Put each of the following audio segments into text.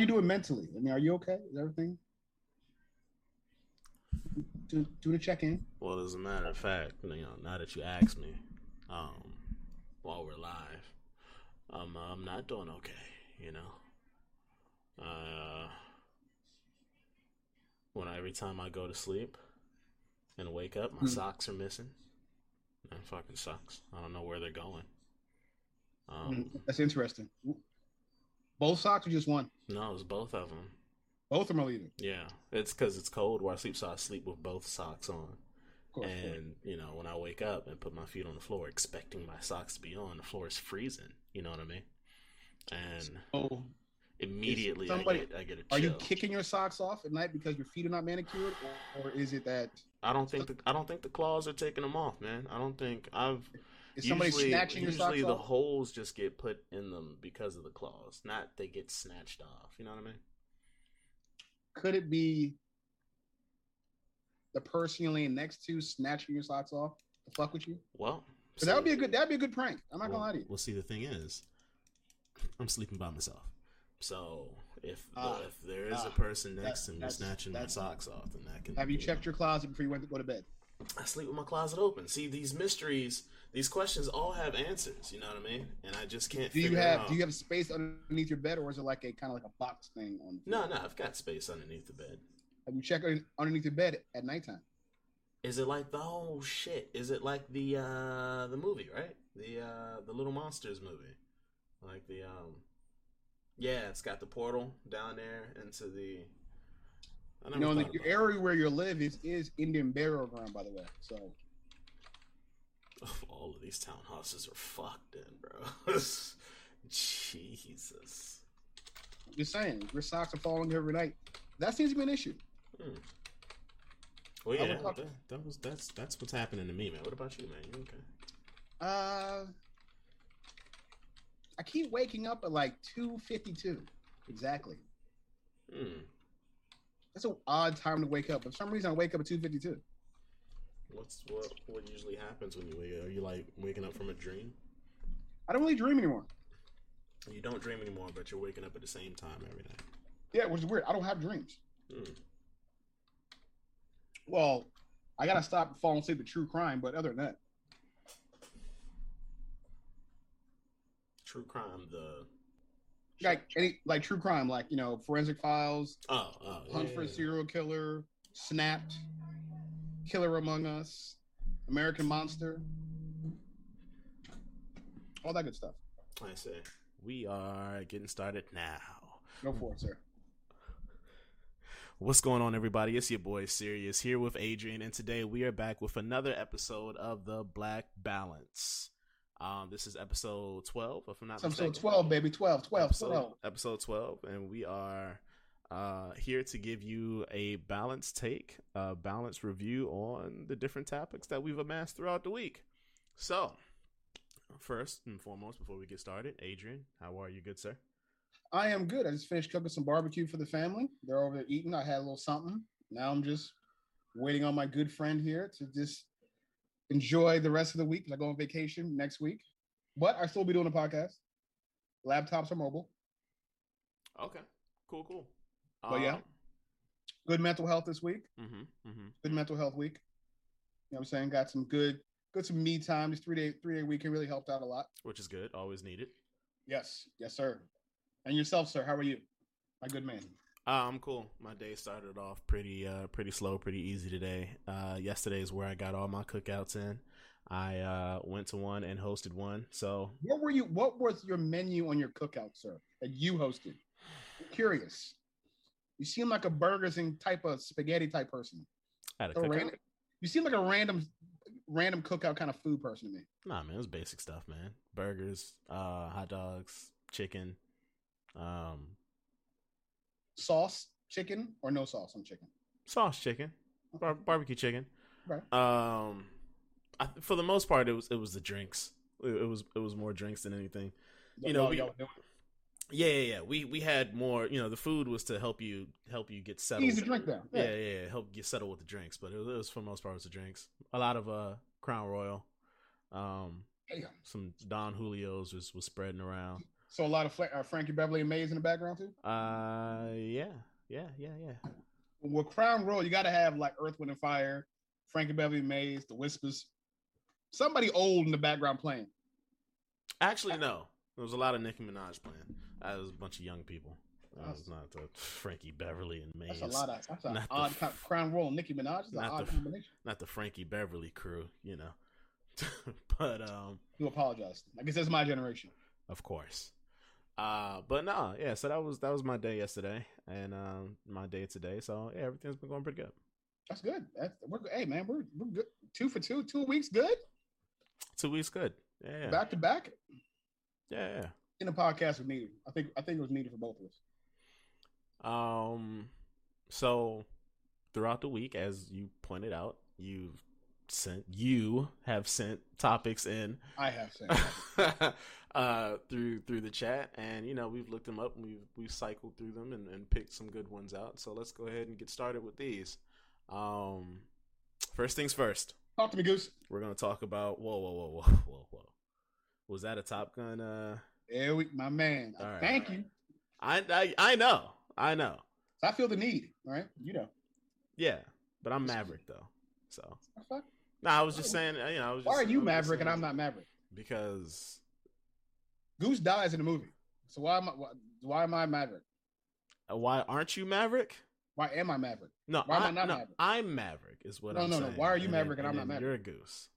You doing mentally? I mean, are you okay? Is everything? Do do the check in. Well, as a matter of fact, you know, now that you ask me, um, while we're live, um, I'm not doing okay. You know, uh, when I, every time I go to sleep and wake up, my Hmm. socks are missing. That fucking sucks. I don't know where they're going. Um, Mm, That's interesting. Both socks or just one? no, it's both of them. Both of them are leaving. Yeah, it's because it's cold where I sleep, so I sleep with both socks on. Course. And you know, when I wake up and put my feet on the floor, expecting my socks to be on, the floor is freezing. You know what I mean? And Oh, immediately somebody- I get I get a are you kicking your socks off at night because your feet are not manicured, or, or is it that I don't think the, I don't think the claws are taking them off, man. I don't think I've is somebody usually, snatching your socks usually the off? holes just get put in them because of the claws, not they get snatched off. You know what I mean? Could it be the person you're laying next to snatching your socks off to fuck with you? Well, 'Cause that would be a good. That'd be a good prank. I'm not well, gonna lie to you. Well, see, the thing is, I'm sleeping by myself. So if Ah, if there is ah, a person that- next to me snatching my socks off, then that can. Have you know, checked your closet before you went to go to bed? I sleep with my closet open. See, these mysteries, these questions all have answers. You know what I mean? And I just can't. Do you have out. Do you have space underneath your bed, or is it like a kind of like a box thing on? No, no, I've got space underneath the bed. Have you checked underneath your bed at nighttime? Is it like the oh shit? Is it like the uh the movie, right? The uh the Little Monsters movie. Like the um Yeah, it's got the portal down there into the You know, the your area where you live is is Indian burial ground, by the way. So all of these townhouses are fucked in, bro. Jesus. I'm just saying, your socks are falling every night. That seems to be an issue. Hmm. Well, yeah, that, that was that's that's what's happening to me, man. What about you, man? You okay? Uh, I keep waking up at like two fifty two, exactly. Hmm. That's an odd time to wake up. For some reason, I wake up at two fifty two. What's what what usually happens when you wake up? Are you like waking up from a dream? I don't really dream anymore. You don't dream anymore, but you're waking up at the same time every night. Yeah, which is weird. I don't have dreams. Hmm. Well, I gotta stop falling asleep to true crime, but other than that, True crime, the like any like true crime, like you know, forensic files, oh, oh Hunt yeah, for a yeah. Serial Killer, Snapped, Killer Among Us, American Monster, all that good stuff. I say we are getting started now. Go for it, sir. What's going on, everybody? It's your boy Sirius here with Adrian, and today we are back with another episode of the Black Balance. Um, this is episode twelve, if I'm not episode mistaken. 12, baby. 12, 12, episode, 12. episode 12 and we are uh here to give you a balanced take a balanced review on the different topics that we've amassed throughout the week so first and foremost before we get started adrian how are you good sir I am good. I just finished cooking some barbecue for the family. They're over there eating. I had a little something. Now I'm just waiting on my good friend here to just enjoy the rest of the week. I go on vacation next week, but I still be doing a podcast. Laptops are mobile. okay cool cool But yeah. Good mental health this week. mm-hmm, mm-hmm. Good mental health week. You know what I'm saying? Got some good, good some me time. This three day, three day weekend really helped out a lot. which is good always needed Yes, yes, sir. And yourself, sir. How are you? My good man. Uh, I'm cool. My day started off pretty uh pretty slow, pretty easy today. Uh yesterday is where I got all my cookouts in. I uh went to one and hosted one. So What were you? What was your menu on your cookout, sir, that you hosted? I'm curious. You seem like a burgers and type of spaghetti type person. I had a A random, you seem like a random, random cookout kind of food person to me. Nah man, it was basic stuff, man. Burgers, uh hot dogs, chicken, um Sauce, chicken, or no sauce on chicken? sauce chicken, bar- barbecue chicken. Right. Um I, for the most part it was it was the drinks. It, it was it was more drinks than anything. You know, we- Yeah, yeah, yeah. We we had more, you know, the food was to help you help you get settled. easy drink down. Yeah, yeah, yeah, help get settled with the drinks, but it was, it was for the most part it was the drinks. A lot of uh Crown Royal, um, Damn. some Don Julio's was was spreading around. So a lot of Fra- uh, Frankie Beverly and Maze in the background too. Uh, yeah, yeah, yeah, yeah. With Crown Royal, you got to have like Earth, Wind, and Fire, Frankie Beverly, Maze, The Whispers, somebody old in the background playing. Actually, no. There was a lot of Nicki Minaj playing. That was a bunch of young people. That was not the Frankie Beverly and Maze. That's a lot of that's an not the odd Crown Royal. Nicki Minaj is an not odd the- combination. Not the Frankie Beverly crew, you know. but um, You apologize. I guess that's my generation. of course. Uh, but no, yeah. So that was that was my day yesterday, and um, my day today. So yeah, everything's been going pretty good. That's good. That's we're good. Hey man, we're we're good. Two for two, two weeks good. Two weeks good. Yeah, Back to back. yeah. yeah. In the podcast was needed. I think I think it was needed for both of us. Um, so throughout the week, as you pointed out, you've sent you have sent topics in I have sent uh through through the chat and you know we've looked them up and we've we've cycled through them and, and picked some good ones out so let's go ahead and get started with these um first things first Talk to me, Goose. we're gonna talk about whoa whoa whoa whoa whoa whoa was that a top gun uh There we, my man. All right. Thank you. i i, I know i know I feel the need. All right, you know. yeah but i'm maverick though so. No i was just saying uh, you know I was just, Why are you Maverick and I'm not Maverick? because Goose dies in the movie, so why am I? Why, why am I Maverick? uh, why aren't you maverick Why am I Maverick? No, Why am I I, not no, Maverick? I'm Maverick. Is what No, I'm no, no. saying. Why are you Maverick and I'm not Maverick? You're a goose.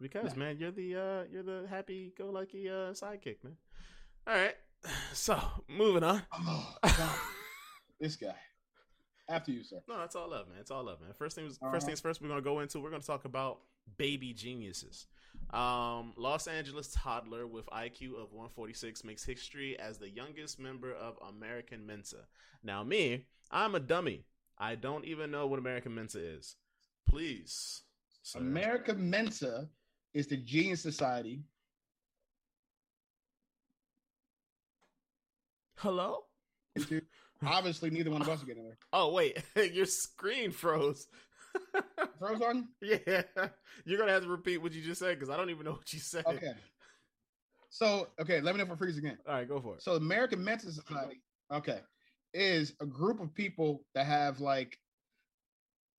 Because Yeah. man, you're the uh, you're the happy-go-lucky uh, sidekick, man. All right, so moving on. Oh, this guy. After you, sir. No, it's all love, man. It's all love, man. First things Uh-huh. first things first. We're gonna go into. We're gonna talk about baby geniuses. Um, Los Angeles toddler with IQ of 146 makes history as the youngest member of American Mensa. Now, me, I'm a dummy. I don't even know what American Mensa is. Please, sir. America Mensa is the Genius Society. Hello? Obviously, neither one of us are getting there. Oh wait, your screen froze. Froze on? yeah, you're gonna have to repeat what you just said because I don't even know what you said. Okay. So, okay, let me know if I freeze again. All right, go for it. So, American Mensa Society, okay, is a group of people that have like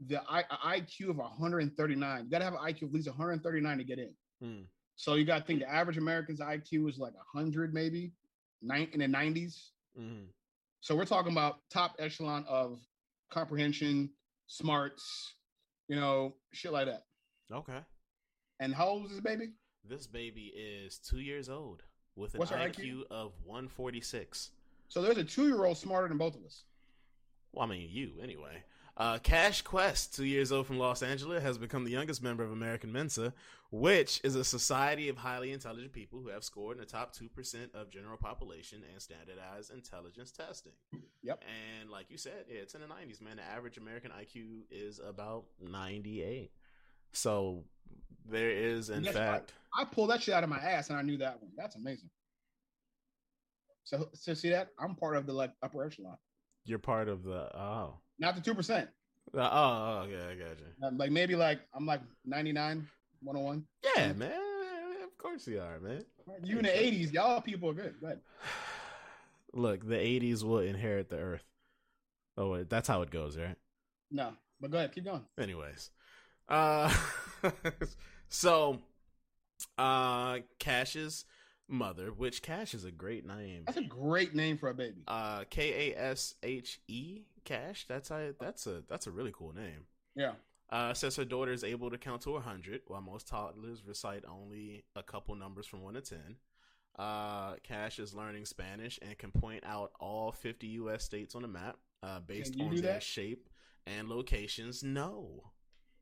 the I- IQ of 139. You got to have an IQ of at least 139 to get in. Hmm. So, you got to think the average American's IQ is like 100, maybe nine in the 90s. Mhm. So, we're talking about top echelon of comprehension, smarts, you know, shit like that. Okay. And how old is this baby? This baby is two years old with an What's IQ, IQ? of 146. So, there's a two year old smarter than both of us. Well, I mean, you anyway. Uh, Kashe Quest, two years old from Los Angeles, has become the youngest member of American Mensa, which is a society of highly intelligent people who have scored in the top 2% of general population and standardized intelligence testing. Yep. And like you said, yeah, it's in the 90s, man. The average American IQ is about 98. So there is, in That's right. fact, I pulled that shit out of my ass and I knew that one. That's amazing. So, so see that I'm part of the like upper echelon, you're part of the. Oh. Not the two percent. Uh, oh, okay, I got you. Like maybe like I'm like 99, 101. Yeah, man. Of course you are, man. You in the 80s, y'all people are good. Look, the '80s will inherit the Earth. Oh, wait, that's how it goes, right? No, but go ahead, keep going. Anyways, uh, so, uh, Kashe's mother, which Kashe is a great name. That's a great name for a baby. Uh, K A S H E Kashe. That's a That's a that's a really cool name. Yeah. Uh, says her daughter is able to count to 100, while most toddlers recite only a couple numbers from 1 to 10. Uh, Kashe is learning Spanish and can point out all 50 U.S. states on the map uh, based on their shape and locations. No.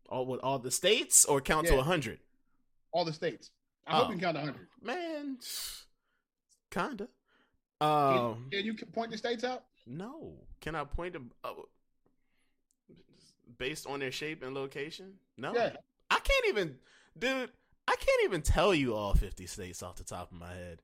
All, with all the states or count to Yeah. 100? All the states. I Oh. hope you can count to 100. Man, kinda. Can, Um, can you point the states out? no. Can I point them uh, based on their shape and location? No. Yeah. I can't even, dude. I can't even tell you all fifty states off the top of my head.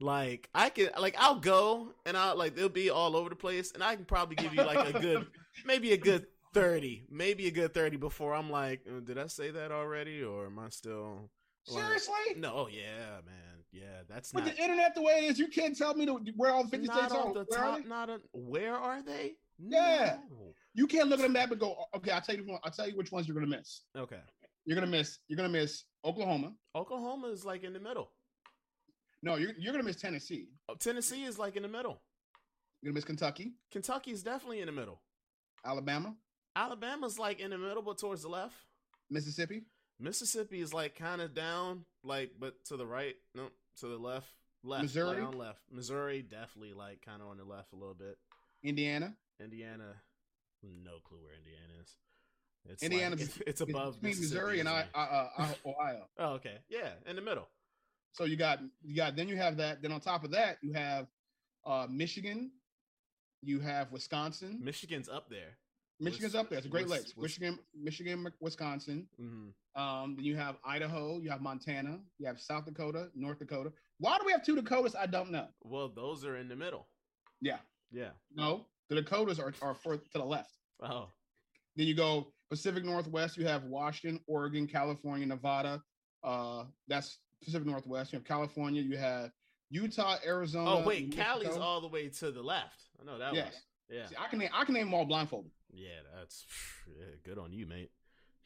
Like I can, like I'll go and I'll like they'll be all over the place, and I can probably give you like a good, maybe a good thirty, maybe a good thirty before I'm like, uh, did I say that already, or am I still, Seriously? No, oh, yeah, man. Yeah, that's With not the internet the way it is, you can't tell me to, where all the 50 not states are. the Where are top. they? Not on. Where are they? Yeah. No. You can't look at a map and go, okay, I'll tell you I'll tell you which ones you're gonna miss. Okay. You're gonna miss, you're gonna miss Oklahoma. Oklahoma is like in the middle. No, you're, you're gonna miss Tennessee. Oh, Tennessee is like in the middle. You're gonna miss Kentucky, Kentucky is definitely in the middle. Alabama, Alabama's like in the middle, but towards the left. Mississippi, Mississippi is like kind of down, like but to the right. No, to the left. Left. Missouri? Like on left. Missouri definitely like kind of on the left a little bit. Indiana. Indiana, no clue where Indiana is. It's Indiana like, it's above between Missouri and I, uh, uh, Ohio. Oh, okay. Yeah, in the middle. So you got you got then you have that. Then on top of that, you have uh, Michigan. You have Wisconsin. Michigan's up there. Michigan's up there. It's a Great Lakes. Michigan, Michigan, Wisconsin. hmm Um, then you have Idaho. You have Montana. You have South Dakota, North Dakota. Why do we have two Dakotas? I don't know. Well, those are in the middle. Yeah, Yeah. no, the Dakotas are are for, to the left. Oh, Then you go Pacific Northwest. You have Washington, Oregon, California, Nevada. Uh, that's Pacific Northwest. You have California. You have Utah, Arizona. oh wait, Cali's all the way to the left. I know that Yes. one. Yeah. See, I can name, I can name them all blindfolded. Yeah, that's yeah, good on you, mate.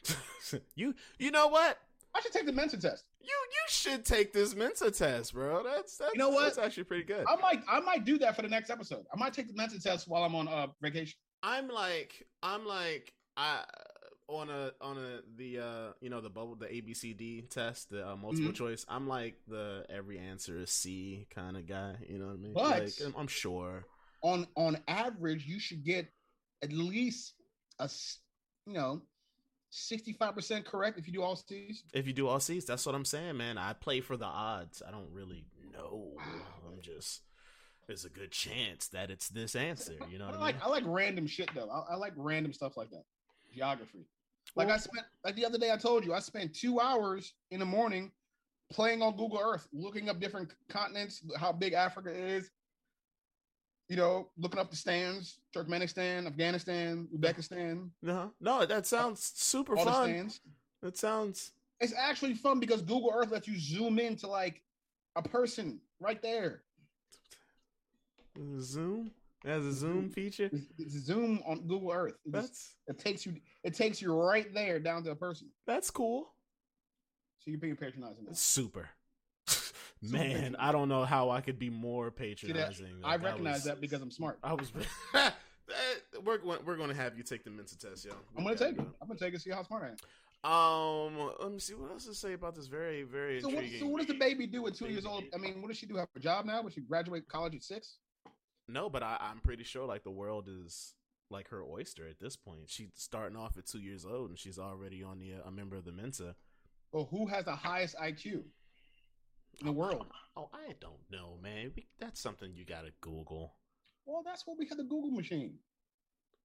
you you know what? I should take the Mensa test. You you should take this Mensa test, bro. That's that's you know what? That's actually pretty good. I might I might do that for the next episode. I might take the Mensa test while I'm on uh vacation. I'm like I'm like I on a on a the uh you know the bubble the ABCD test the uh, multiple Mhm. choice. I'm like the every answer is C kind of guy. You know what I mean? But- like, I'm, I'm sure. On on average, you should get at least a you know 65% correct if you do all C's. If you do all C's, that's what I'm saying, man. I play for the odds. I don't really know. I'm just there's a good chance that it's this answer. You know I what I like mean? I like random shit though. I, I like random stuff like that. Geography. Like Well- I spent like the other day I told you I spent two hours in the morning playing on Google Earth, looking up different continents, how big Africa is. You know, looking up the stands, Turkmenistan, Afghanistan, Uzbekistan, No, no, that sounds super all the fun. stands. That sounds It's actually fun because Google Earth lets you zoom into like a person right there. Zoom. It has a Zoom feature. It's, it's zoom on Google Earth. It, just- That's it takes you it takes you right there down to a person. that's cool. So you're being patronizing. Now. That's super. Super Man. I don't know how I could be more that? patronizing. I Like, recognize was- that because I'm smart. I was. we're going. We're going to have you take the mental test, yo. I'm gonna take it. I'm gonna take it. See how smart I am. Um, let me see what else to say about this. Very, very So what, so what does the baby do at two years Baby. old? I mean, what does she do? Have a job now? Would she graduate college at six? No, but I, I'm pretty sure like the world is like her oyster at this point. She's starting off at two years old, and she's already on the uh, a member of the Mensa. Well, who has the highest IQ in the world? Oh, I don't know, man. We, that's something you gotta Google. Well, that's what we have the Google machine.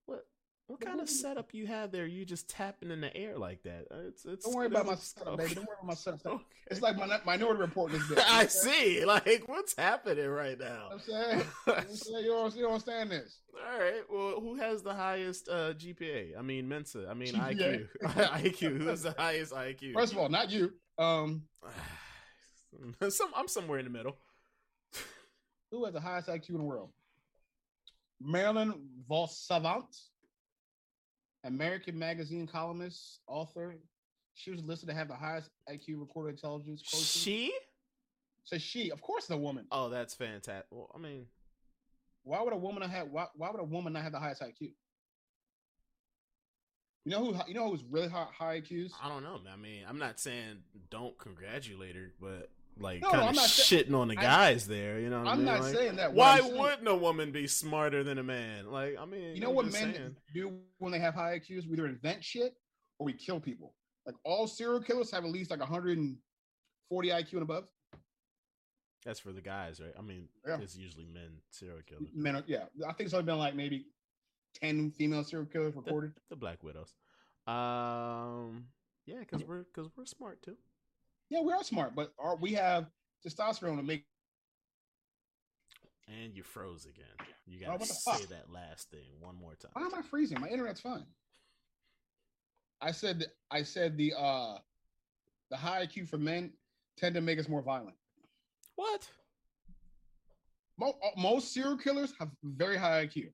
What what The kind of Google- setup you have there? You just tapping in the air like that? Uh, It's it's. Don't worry about my it's- setup, baby. Don't worry about my setup. Okay. It's like my minority report. This bit. I see. Like, what's happening right now? I'm saying, I'm saying you don't, you don't understand this. All right. Well, who has the highest uh, GPA? I mean, Mensa. I mean, GPA. IQ. IQ. Who's the highest IQ? First of all, not you. Um, Some, I'm somewhere in the middle. who has the highest IQ in the world? Marilyn vos Savant, American magazine columnist, author. She was listed to have the highest IQ recorded intelligence. quotient. She? So she, of course, the woman. Oh, that's fantastic. Well, I mean, Why would a woman not have? Why, why would a woman not have the highest IQ? You know who? You know who's really high, high IQs? I don't know. I mean, I'm not saying don't congratulate her, but like No, kind of shitting on the I- guys there. You know, what I I'm mean? not Like, saying that. Why saying- wouldn't a woman be smarter than a man? Like, I mean, You know I'm what men saying. do when they have high IQs? We either invent shit or we kill people. Like all serial killers have at least like 140 IQ and above. That's for the guys, right? I mean, Yeah. it's usually men serial killers. Men, are, yeah, I think it's only been like maybe 10 female serial killers reported. The Black Widows. Um, yeah, because we're because we're smart too. Yeah, we are smart, but are, we have testosterone to make. And you froze again. You Oh, gotta the say that last thing one more time. Why am I freezing? My internet's fine. I said I said the uh the high IQ for men tend to make us more violent. What? Mo- uh, most serial killers have very high IQ.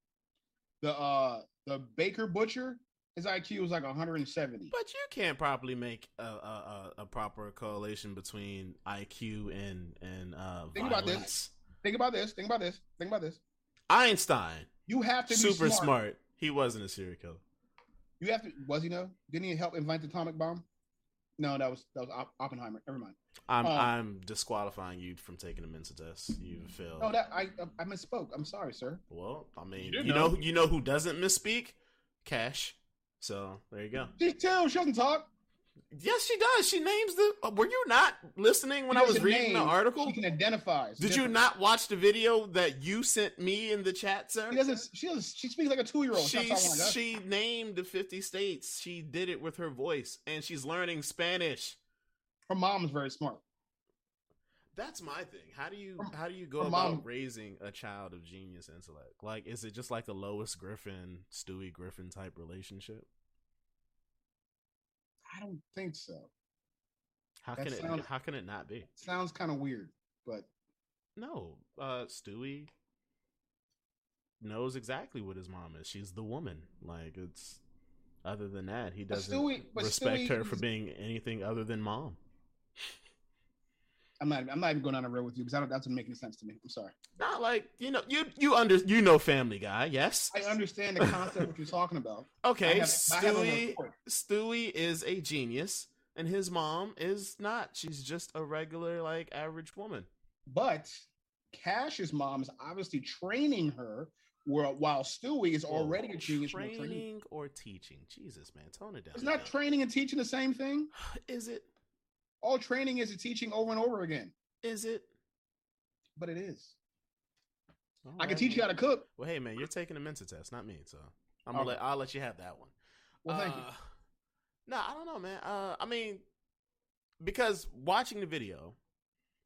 The uh the Baker Butcher, his IQ was like 170. But you can't properly make a a, a, proper correlation between IQ and and uh, Think about this. Think about this. Think about this. Think about this. Einstein, You have to be super smart. smart. He wasn't a serial killer. You have to. Was he no? Didn't he help invent the atomic bomb? No, that was that was Oppenheimer. Never mind. I'm Um, I'm disqualifying you from taking a mental test. You failed. No, that I I misspoke. I'm sorry, sir. well, I mean, You you, know know. you know who doesn't misspeak? Kashe. So there you go. She too. She doesn't talk. Yes, she does. She names the. uh, Were you not listening when She I was reading the article? She can identify. It's Did you not watch the video that you sent me in the chat, sir? She doesn't. She doesn't. She speaks like a two year old. She she named the 50 states. She did it with her voice and she's learning Spanish. Her mom's very smart. That's my thing. How do you how do you go about mom- raising a child of genius intellect? Like is it just like a Lois Griffin, Stewie Griffin type relationship? I don't think so. How That can it how can it not be? Sounds kind of weird, but No, uh Stewie knows exactly what his mom is. She's the woman. Like it's other than that, he doesn't Stewie- but respect Stewie her for being anything other than mom. I'm not. I'm not even going down a road with you because that doesn't make any sense to me. I'm sorry. Not like you know you you under you know Family Guy, yes. I understand the concept what you're talking about. Okay, I have Stewie. Stewie is a genius, and his mom is not. She's just a regular like average woman. But Kashe's mom is obviously training her, while while Stewie is already a genius. Training training. or teaching? Jesus, man, tone it down. It's not training and teaching the same thing. Is it? All training is a teaching over and over again. Is it? But it is. All I can right, teach you how to cook. Well, hey man, you're taking a mental test, not me. So I'm gonna Okay. let I'll let you have that one. Well, thank you. Uh, No, I don't know, man. Uh, I mean, because watching the video,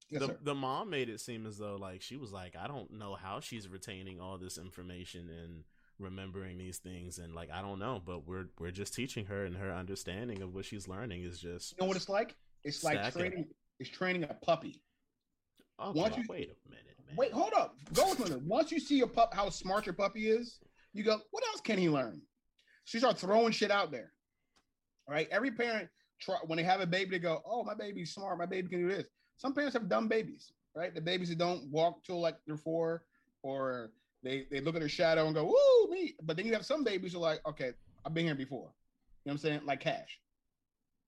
Yes, the sir. the mom made it seem as though like she was like, I don't know how she's retaining all this information and remembering these things, and like I don't know, but we're we're just teaching her, and her understanding of what she's learning is just. You know what it's like? It's like Stacking. training. It's training a puppy. Okay, once you- wait a minute, man. Wait, hold up. Go with it. Once you see your pup, how smart your puppy is, you go, what else can he learn? She starts throwing shit out there. All right. Every parent try when they have a baby, they go, "Oh, my baby's smart. My baby can do this." Some parents have dumb babies, right? The babies that don't walk till like they're four, or they they look at their shadow and go, "Woo, me!" But then you have some babies who are like, "Okay, I've been here before." You know what I'm saying? Like Kashe.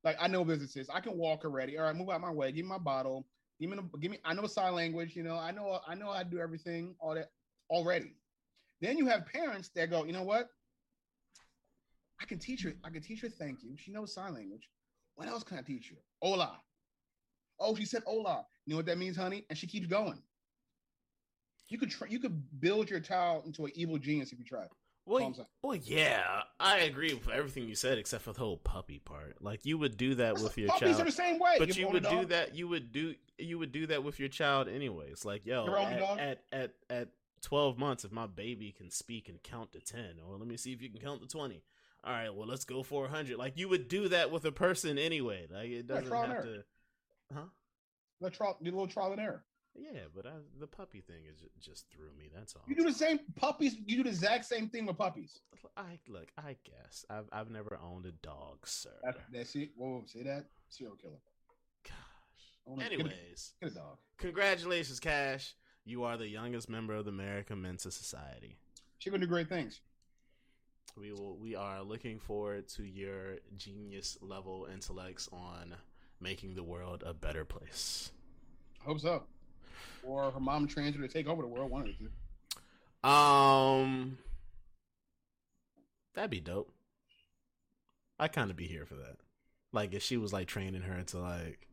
Like I know businesses. I can walk already. All right, move out my way. Give me my bottle. Give me, give me. I know sign language. You know, I know, I know, I do everything. All that already. Then you have parents that go, you know what? I can teach her. I can teach her. Thank you. She knows sign language. What else can I teach her? Hola. Oh, she said hola. You know what that means, honey? And she keeps going. You could try. You could build your child into an evil genius if you tried. Well, All I'm saying. well, yeah, I agree with everything you said except for the whole puppy part. Like you would do that with your Puppies child. are the same way. but you a would do dog. that you would do you would do that with your child anyways like yo Your own dog? at, at at at 12 months if my baby can speak and count to 10 or let me see if you can count to 20 all right well let's go for 100 like you would do that with a person anyway like it doesn't have to huh The trial, do a little trial and error. Yeah but I, the puppy thing is just threw me that's all You do the same puppies. You do the exact same thing with puppies. i look i guess i've, I've never owned a dog sir That, that's it. Whoa, say that serial killer. Gosh a- get a- anyways Get a dog. congratulations kashe you are the youngest member of the american mental society She gonna do great things. We will. We are looking forward to your genius level intellects on making the world a better place. I hope so. Or her mom trains her to take over the world. One of the two. Um, that'd be dope. I kind of be here for that. Like if she was like training her to like,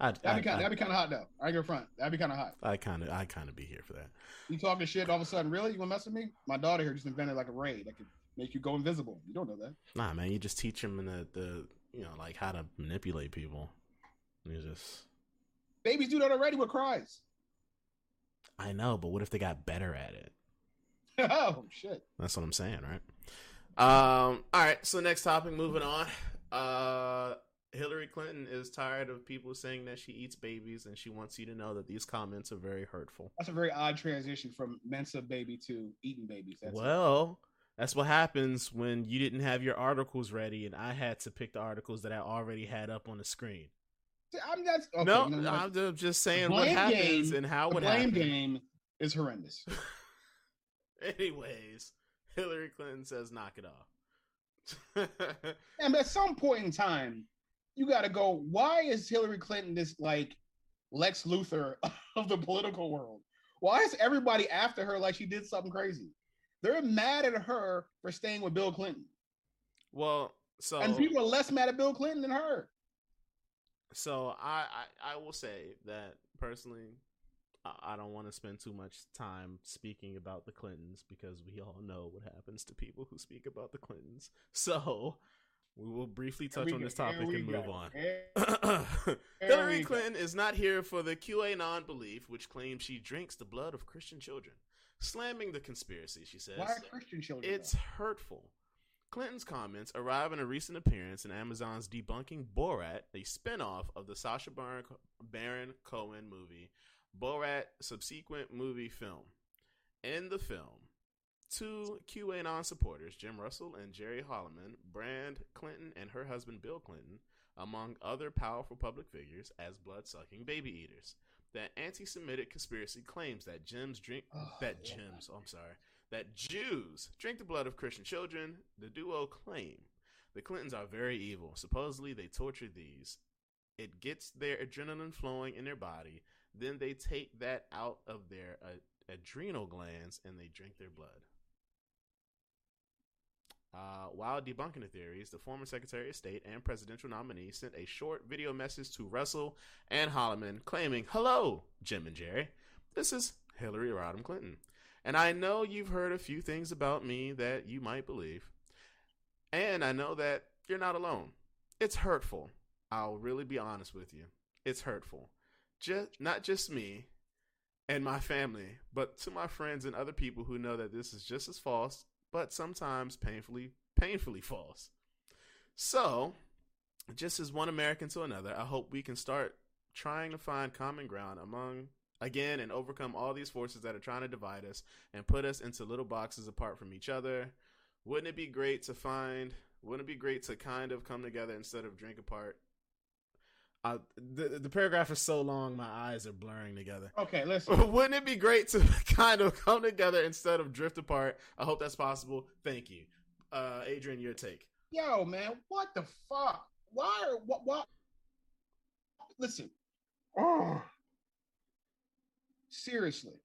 I'd, That'd be kind. That'd be kind of hot though. I go front. That'd be kind of hot. I kind of, I kind of be here for that. You talking shit all of a sudden? Really? You gonna mess with me? My daughter here just invented like a raid that could make you go invisible. You don't know that. Nah, man, you just teach them the the you know like how to manipulate people. You just, Babies do that already with cries. I know, but what if they got better at it? oh shit. That's what I'm saying, right? Um, all right, so next topic, moving on. Uh Hillary Clinton is tired of people saying that she eats babies, and she wants you to know that these comments are very hurtful. That's a very odd transition from Mensa baby to eating babies. That's well, that's what happens when you didn't have your articles ready, and I had to pick the articles that I already had up on the screen. I'm that's okay, no, you know? I'm just saying what happens game- and how it blame happens. game is horrendous. Anyways, Hillary Clinton says, "Knock it off." And at some point in time, you got to go. Why is Hillary Clinton this like Lex Luthor of the political world? Why is everybody after her like she did something crazy? They're mad at her for staying with Bill Clinton, well, so and people are less mad at Bill Clinton than her. So I, I I will say that personally, I, I don't want to spend too much time speaking about the Clintons because we all know what happens to people who speak about the Clintons. So we will briefly touch on this topic and move go, on. Hillary go. Clinton is not here for the QAnon belief, which claims she drinks the blood of Christian children, slamming the conspiracy. She says Why are Christian children? it's though? hurtful. Clinton's comments arrive in a recent appearance in Amazon's debunking Borat, a spin-off of the Sacha Baron, Baron Cohen movie, Borat Subsequent Moviefilm. In the film, two QAnon supporters, Jim Russell and Jerry Holleman, brand Clinton and her husband Bill Clinton, among other powerful public figures, as blood-sucking baby eaters. That anti-Semitic conspiracy claims that Jim's drink Oh, that yeah. Jims, oh, I'm sorry, that Jews drink the blood of Christian children, the duo claim. The Clintons are very evil. Supposedly, they torture these. It gets their adrenaline flowing in their body. Then they take that out of their uh, adrenal glands and they drink their blood. Uh, while debunking the theories, the former Secretary of State and presidential nominee sent a short video message to Russell and Holleman claiming, Hello, Jim and Jerry. This is Hillary Rodham Clinton. And I know you've heard a few things about me that you might believe. And I know that you're not alone. It's hurtful. I'll really be honest with you. It's hurtful. Just not just me and my family, but to my friends and other people who know that this is just as false, but sometimes painfully painfully false. So, just as one American to another, I hope we can start trying to find common ground among again and overcome all these forces that are trying to divide us and put us into little boxes apart from each other. Wouldn't it be great to find? Wouldn't it be great to kind of come together instead of drink apart? Uh, the the paragraph is so long, my eyes are blurring together. Okay, listen. Wouldn't it be great to kind of come together instead of drift apart? I hope that's possible. Thank you, uh, Adrian. Your take. Yo, man, what the fuck? Why are what what listen. Oh. Seriously.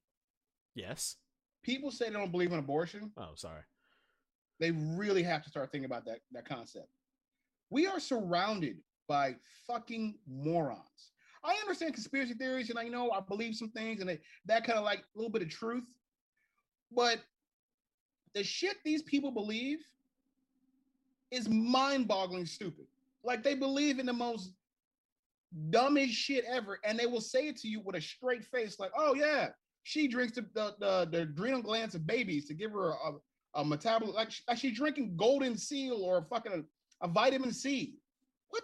Yes. People say they don't believe in abortion. Oh, sorry. They really have to start thinking about that that concept. We are surrounded by fucking morons. I understand conspiracy theories and I know I believe some things and they, that kind of like a little bit of truth. But the shit these people believe is mind-boggling stupid. Like they believe in the most dumbest shit ever, and they will say it to you with a straight face, like, "Oh yeah, she drinks the the, the, the adrenal glands of babies to give her a, a metabolism, like, she- like she's drinking golden seal or fucking a, a vitamin C." What?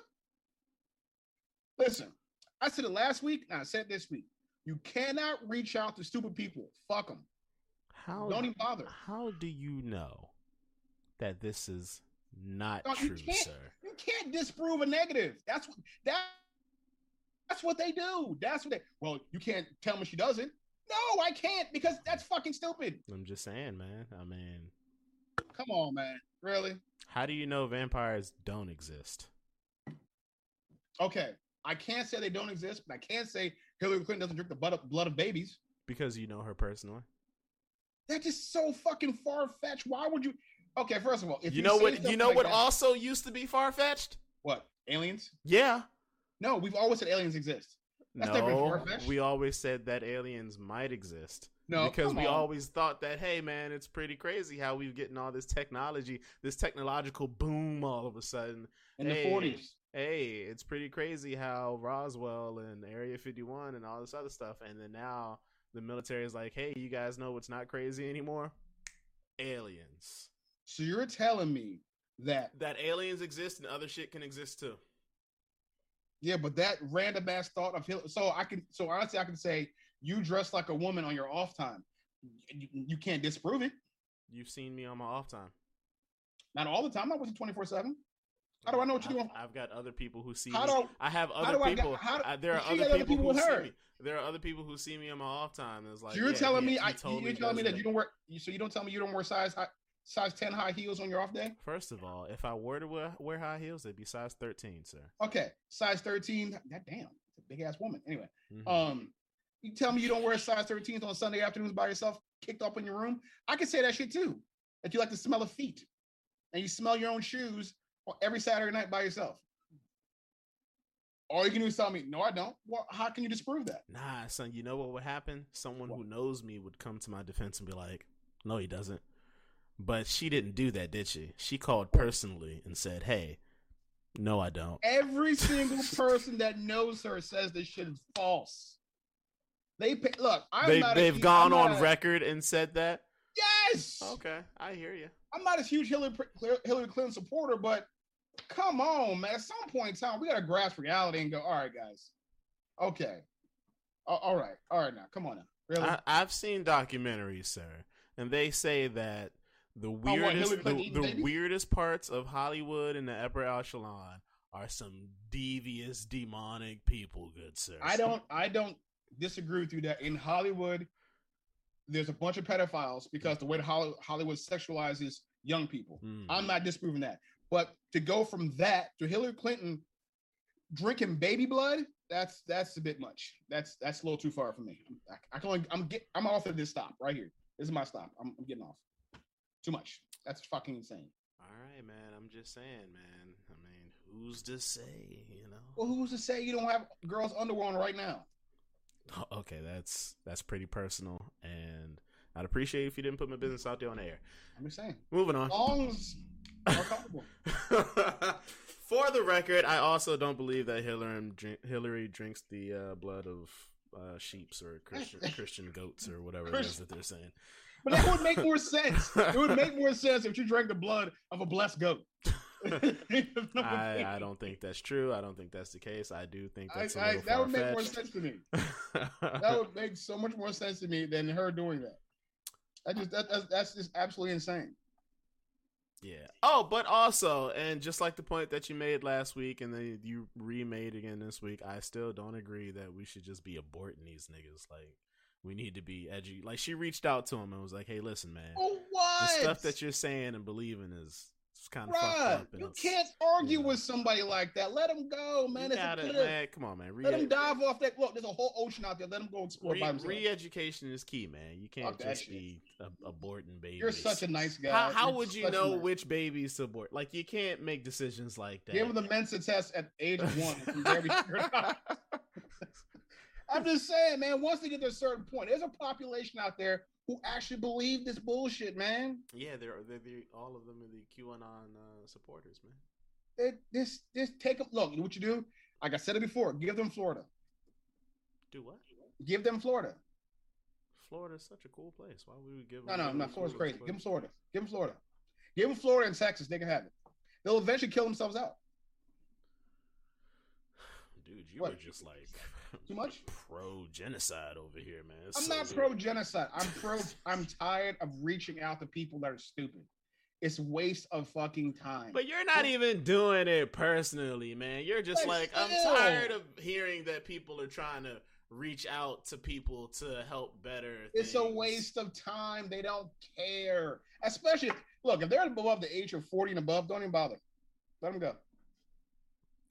Listen, I said it last week, and I said this week. You cannot reach out to stupid people. Fuck them. How Don't even bother. How do you know that this is not No, true, can't- sir? You can't disprove a negative. That's what that. That's what they do. That's what they. Well, you can't tell me she doesn't. No, I can't because that's fucking stupid. I'm just saying, man. I mean, Come on, man. Really? how do you know vampires don't exist? Okay. I can't say they don't exist, but I can't say Hillary Clinton doesn't drink the blood of, blood of babies. Because you know her personally. That's just so fucking far fetched. Why would you? Okay, first of all, if you know what? You know like what? that- Also used to be far fetched. what aliens? Yeah. No, we've always said aliens exist. That's no, we always said that aliens might exist. No, because we on. always thought that, hey man, it's pretty crazy how we've getting all this technology, this technological boom all of a sudden. in the forties. Hey, it's pretty crazy how Roswell and Area 51 and all this other stuff, and then now the military is like, hey, you guys know what's not crazy anymore? Aliens. So you're telling me that That aliens exist and other shit can exist too. Yeah, but that random ass thought of Hillary. So I can, so honestly, I can say you dress like a woman on your off time. You, you can't disprove it. You've seen me on my off time. Not all the time. I wasn't twenty four seven. How do I know what you're doing? I've got other people who see How me. I have other do I people. how do- I- there are other people, who see me. There are other people who see me on my off time. It's like you're yeah, telling me I you're telling me that you don't wear so you don't tell me you don't wear size high, size 10 high heels on your off day? First of all, if I were to wear, wear high heels, they'd be size thirteen, sir. Okay. Size 13. God damn. It's a big ass woman. Anyway, Mhm. um you tell me you don't wear size 13s on Sunday afternoons by yourself, kicked up in your room. I can say that shit too. That you like the smell of feet. And you smell your own shoes every Saturday night by yourself. All you can do is tell me, no, I don't. Well, how can you disprove that? Nah, son, you know what would happen? Someone who knows me would come to my defense and be like, no, he doesn't. But she didn't do that, did she? She called personally and said, hey, no, I don't. Every single person that knows her says this shit is false. They pay, look. I'm they, not they've huge- gone I'm on a- record and said that? Yes. Okay, I hear you. I'm not a huge Hillary Hillary Clinton supporter, but come on, man. At some point in time, we gotta grasp reality and go. All right, guys. Okay. All right. All right. Now, come on now. Really? I, I've seen documentaries, sir, and they say that the what, Hillary weirdest, the, the weirdest parts of Hollywood and the upper echelon are some devious, demonic people. Good sir. I don't. I don't disagree with you that in Hollywood, there's a bunch of pedophiles because the way Hollywood sexualizes young people. Hmm. I'm not disproving that. But to go from that to Hillary Clinton drinking baby blood, that's that's a bit much. That's that's a little too far for me. I, I can only I'm get I'm off of this stop right here. This is my stop. I'm, I'm getting off. Too much. That's fucking insane. All right, man. I'm just saying, man. I mean, who's to say? You know. Well, who's to say you don't have girls' underwear on right now? Okay, that's that's pretty personal, and I'd appreciate if you didn't put my business out there on the air. I'm just saying. Moving on. Longs are comfortable. For the record, I also don't believe that Hillary Hillary drinks the uh, blood of uh, sheep's or Christian Christian goats or whatever it is that they're saying. But that would make more sense. It would make more sense if you drank the blood of a blessed goat. I, I don't think that's true. I don't think that's the case. I do think that's a I, little that would make more sense to me. That would make so much more sense to me than her doing that. I just that, that's, that's just absolutely insane. Yeah. Oh, but also, and just like the point that you made last week and then you remade again this week, I still don't agree that we should just be aborting these niggas. Like, we need to be edgy. Like, she reached out to him and was like, "Hey, listen, man, Oh the stuff that you're saying and believing is kind of fucked Bruh, up." And you can't argue yeah. with somebody like that. Let him go, man. gotta- a man, come on, man. Re- Let him dive off that. Look, there's a whole ocean out there. Let him go explore by re- himself. re-education is key, man. You can't Fuck just be a- aborting babies. You're such a nice guy. How, how would you know nice- which babies to abort? Like, you can't make decisions like that. Give him the Mensa test at age one. I'm just saying, man. Once they get to a certain point, there's a population out there who actually believe this bullshit, man. Yeah, they're, they're, the all of them are the QAnon uh, supporters, man. They, this, this, take them. Look, you know what you do? Like I said it before. Give them Florida. Do what? Give them Florida. Florida is such a cool place. Why would we give? No, them- no, give no. Florida's crazy. Give them Florida. Give them Florida. Give them Florida and Texas. They can have it. They'll eventually kill themselves out. Dude, you What? were just like Too much? pro genocide over here, man. It's I'm so not pro genocide. I'm pro. I'm tired of reaching out to people that are stupid. It's waste of fucking time. But you're not even doing it personally, man. You're just But like, I'm tired of hearing that people are trying to reach out to people to help better. It's a waste of time. They don't care. Especially, look, if they're above the age of 40 and above, don't even bother. Let them go.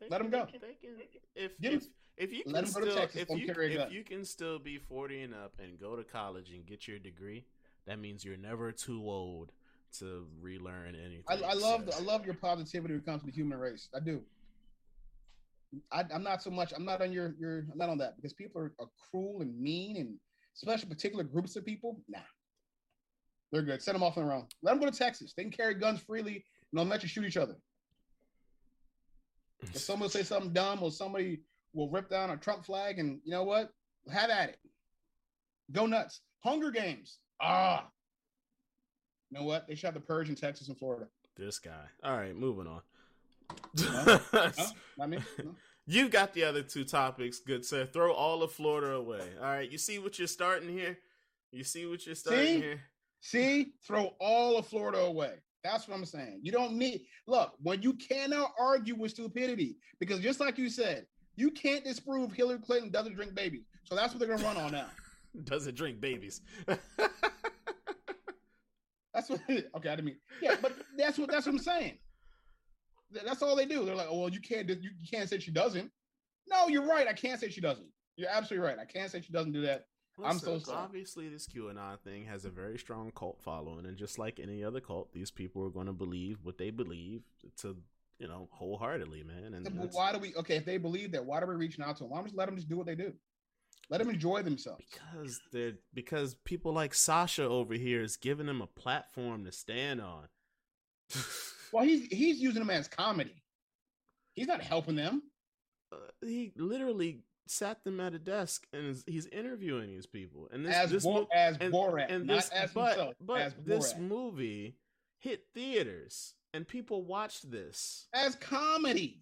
They Let 'em can- go. they can- if, Give 'em- if, if you let can 'em go still, if you, if you can still be 40 and up and go to college and get your degree, that means you're never too old to relearn anything. I, I love so- I love your positivity when it comes to the human race. I do. I, I'm not so much. I'm not on your your. I'm not on that because people are, are cruel and mean, and especially particular groups of people. Nah, they're good. Send them off on their own. Let them go to Texas. They can carry guns freely and don't let you shoot each other. If someone say something dumb or somebody will rip down a Trump flag, and you know what? Have at it. Go nuts. Hunger Games. Ah. You know what? They shot the purge in Texas and Florida. This guy. All right, moving on. Not me. No? You got the other two topics, good sir. Throw all of Florida away. All right. You see what you're starting here? You see what you're starting See? here? See, throw all of Florida away. That's what I'm saying. You don't need look when you cannot argue with stupidity because just like you said, you can't disprove Hillary Clinton doesn't drink babies. So that's what they're gonna run on now. Doesn't drink babies. That's what. Okay, I didn't mean. Yeah, but that's what that's what I'm saying. That's all they do. They're like, oh, well, you can't you you can't say she doesn't. No, you're right. I can't say she doesn't. You're absolutely right. I can't say she doesn't do that. I'm so Listen, sorry. Obviously, this QAnon thing has a very strong cult following, and just like any other cult, these people are going to believe what they believe to, you know, wholeheartedly, man. And But why do we? Okay, if they believe that, why are we reaching out to them? Why don't just let them just do what they do? Let them enjoy themselves. because they're because people like Sacha over here is giving them a platform to stand on. Well, he's he's using them as comedy. He's not helping them. Uh, he literally sat them at a desk and is, he's interviewing these people. And this, as this Bo- mo- as and, Borat, and not this, as but himself. but this movie hit theaters and people watched this. as comedy.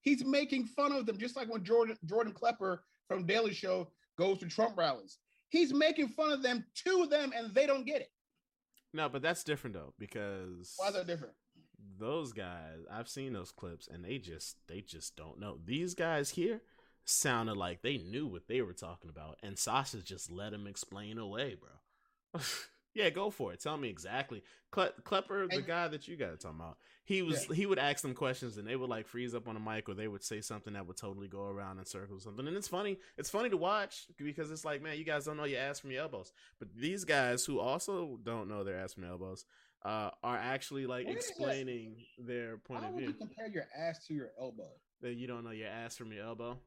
He's making fun of them, just like when Jordan Jordan Klepper from Daily Show goes to Trump rallies. He's making fun of them to them, and they don't get it. No, but that's different though because Why is that different? those guys, I've seen those clips and they just they just don't know. These guys here sounded like they knew what they were talking about, and Sacha just let him explain away, bro. yeah, go for it. Tell me exactly. Cle- Klepper, the guy that you got to talk about, he was he would ask them questions and they would like freeze up on a mic or they would say something that would totally go around in circles something. And it's funny. It's funny to watch because it's like, man, you guys don't know your ass from your elbows. But these guys who also don't know their ass from their elbows uh, are actually like that- explaining their point How of would you view. compare your ass to your elbow? That you don't know your ass from your elbow.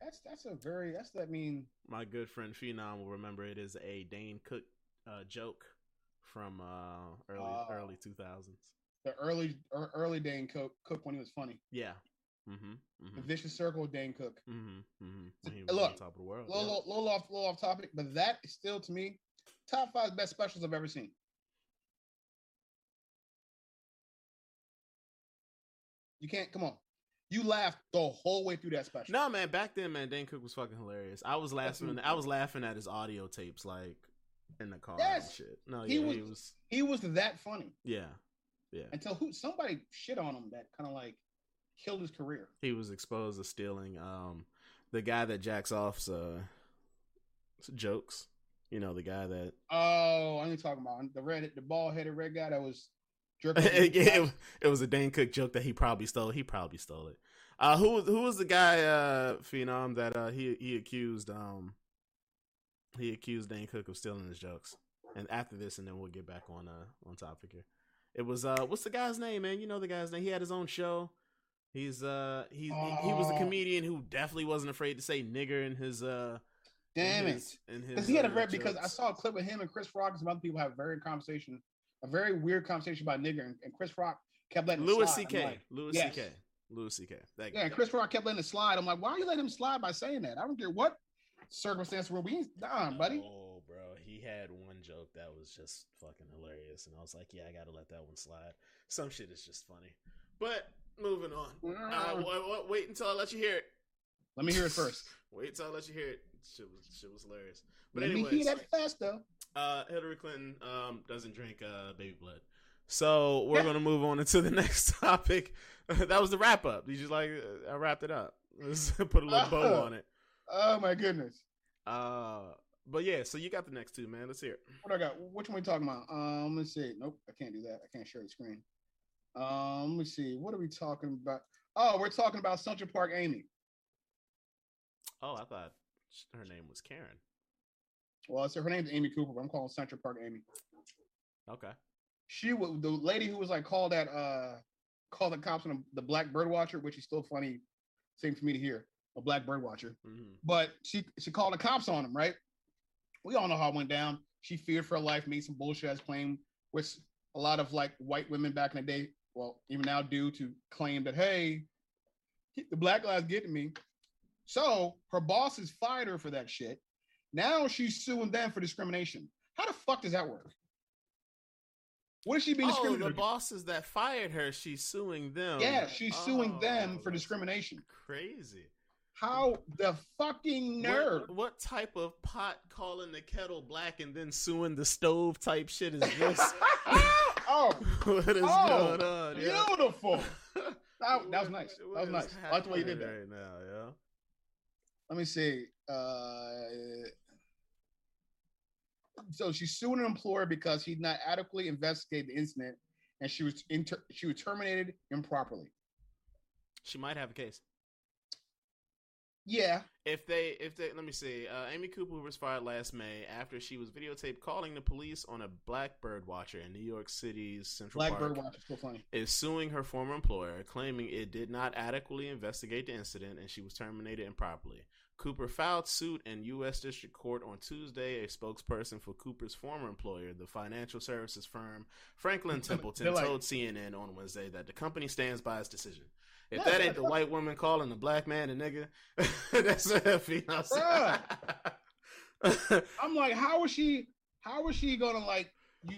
That's that's a very that's that mean My good friend Phenom will remember it is a Dane Cook uh, joke from uh, early Oh. early two thousands. the early er, early Dane Cook Cook when he was funny. Yeah. Mm-hmm. The Mm-hmm. vicious circle of Dane Cook. Mm-hmm. Mm-hmm. When he Uh, was look, on top of the world. Little, yeah. little, little off little off topic, but that is still to me top five best specials I've ever seen. You can't come on. You laughed the whole way through that special. No, man. Back then, man, Dane Cook was fucking hilarious. I was laughing. I was laughing at his audio tapes, like in the car and Yes. shit. No, He yeah, was- he was. He was that funny Yeah, yeah. until who somebody shit on him that kind of like killed his career. He was exposed to stealing um the guy that jacks off's uh jokes. You know, the guy that Oh, I'm talking about the red, the bald headed red guy that was off it, it was a Dane Cook joke that he probably stole. He probably stole it. Uh, who was who was the guy, uh, Phenom that uh he he accused um he accused Dane Cook of stealing his jokes. And after this, and then we'll get back on uh on topic here. It was uh what's the guy's name, man? You know the guy's name. He had his own show. He's uh he he, he was a Oh. comedian who definitely wasn't afraid to say nigger in his uh Damn it. his, in Because he had a uh, very because I saw a clip of him and Chris Rock and some other people have a very conversation, a very weird conversation about nigger, and, and Chris Rock kept letting it Louis C.K. like, Louis yes. C.K. Louis C.K. That yeah, and Chris Rock kept letting it slide. I'm like, why are you letting him slide by saying that? I don't care what circumstance we're in. Nah, buddy. Oh, bro, he had one joke that was just fucking hilarious, and I was like, yeah, I gotta let that one slide. Some shit is just funny. But moving on. Uh, Mm. wa- wa- wait until I let you hear it. Let me hear it first. Wait until I let you hear it. Shit was shit was hilarious. But Let me hear that fast though. Uh, Hillary Clinton um, doesn't drink uh, baby blood. So we're gonna move on into the next topic. that was the wrap up. You just like uh, I wrapped it up. Let's put a little bow Oh. on it. Oh my goodness. Uh, but yeah, so you got the next two, man. Let's hear it. What I got? Which one are we talking about? Um, let's see. Nope, I can't do that. I can't share the screen. Um, let me see. What are we talking about? Oh, we're talking about Central Park Amy. Oh, I thought her name was Karen. Well, it's her name's Amy Cooper, but I'm calling Central Park Amy. Okay. She was the lady who was like called that uh called the cops on the, black bird watcher, which is still funny, same for me to hear a black bird watcher. hmm But she she called the cops on him, right? We all know how it went down. She feared for her life, made some bullshit ass claim, which a lot of like white women back in the day, well, even now do to claim that hey, the black guy's getting me. So her bosses fired her for that shit. Now she's suing them for discrimination. How the fuck does that work? What is she being Oh, discriminated the against? bosses that fired her, she's suing them. Yeah, she's suing Oh, them for discrimination. Crazy. How the fucking nerve? What, what type of pot calling the kettle black and then suing the stove type shit is this? oh, what is Oh, going on? Yeah. beautiful. That, that was nice. That was nice. I like the way you did that. right now. Yeah. Let me see. Uh, so she's suing an employer because he did not adequately investigate the incident, and she was inter- she was terminated improperly. She might have a case. Yeah, If they, if they, let me see. Uh, Amy Cooper was fired last May after she was videotaped calling the police on a blackbird watcher in New York City's Central Black Park. Bird Watch is so funny. is suing her former employer, claiming it did not adequately investigate the incident and she was terminated improperly. Cooper filed suit in U.S. District Court on Tuesday. A spokesperson for Cooper's former employer, the financial services firm Franklin Templeton, like- told CNN on Wednesday that the company stands by its decision. If Yeah, that ain't the white woman calling the black man a nigga, that's a fiance. I'm like, how is she? How is she gonna like you?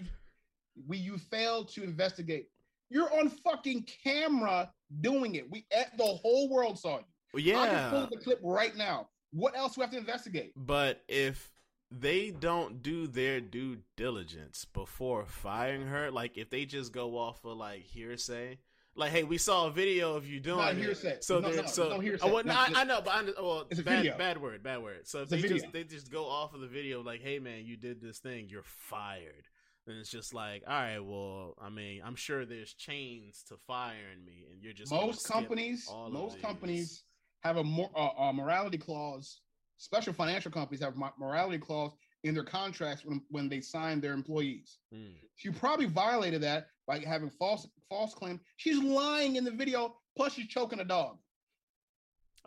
We you failed to investigate. You're on fucking camera doing it. We eh, the whole world saw you. I can pull yeah, the clip right now. What else do we have to investigate? But if they don't do their due diligence before firing her, like if they just go off of like hearsay, like hey, we saw a video of you doing not it. hearsay. So No, no, so no hearsay. Oh, well, no, I, I know, but I, well, It's bad, bad word, bad word. So if It's they just they just go off of the video, like hey man, you did this thing, you're fired. And it's just like, all right, well, I mean, I'm sure there's chains to firing me, and you're just most companies, most companies have a more uh, uh, morality clause. Special financial companies have mo- morality clause in their contracts when, when they sign their employees. Hmm. She probably violated that by having false false claim. She's lying in the video. Plus, she's choking a dog.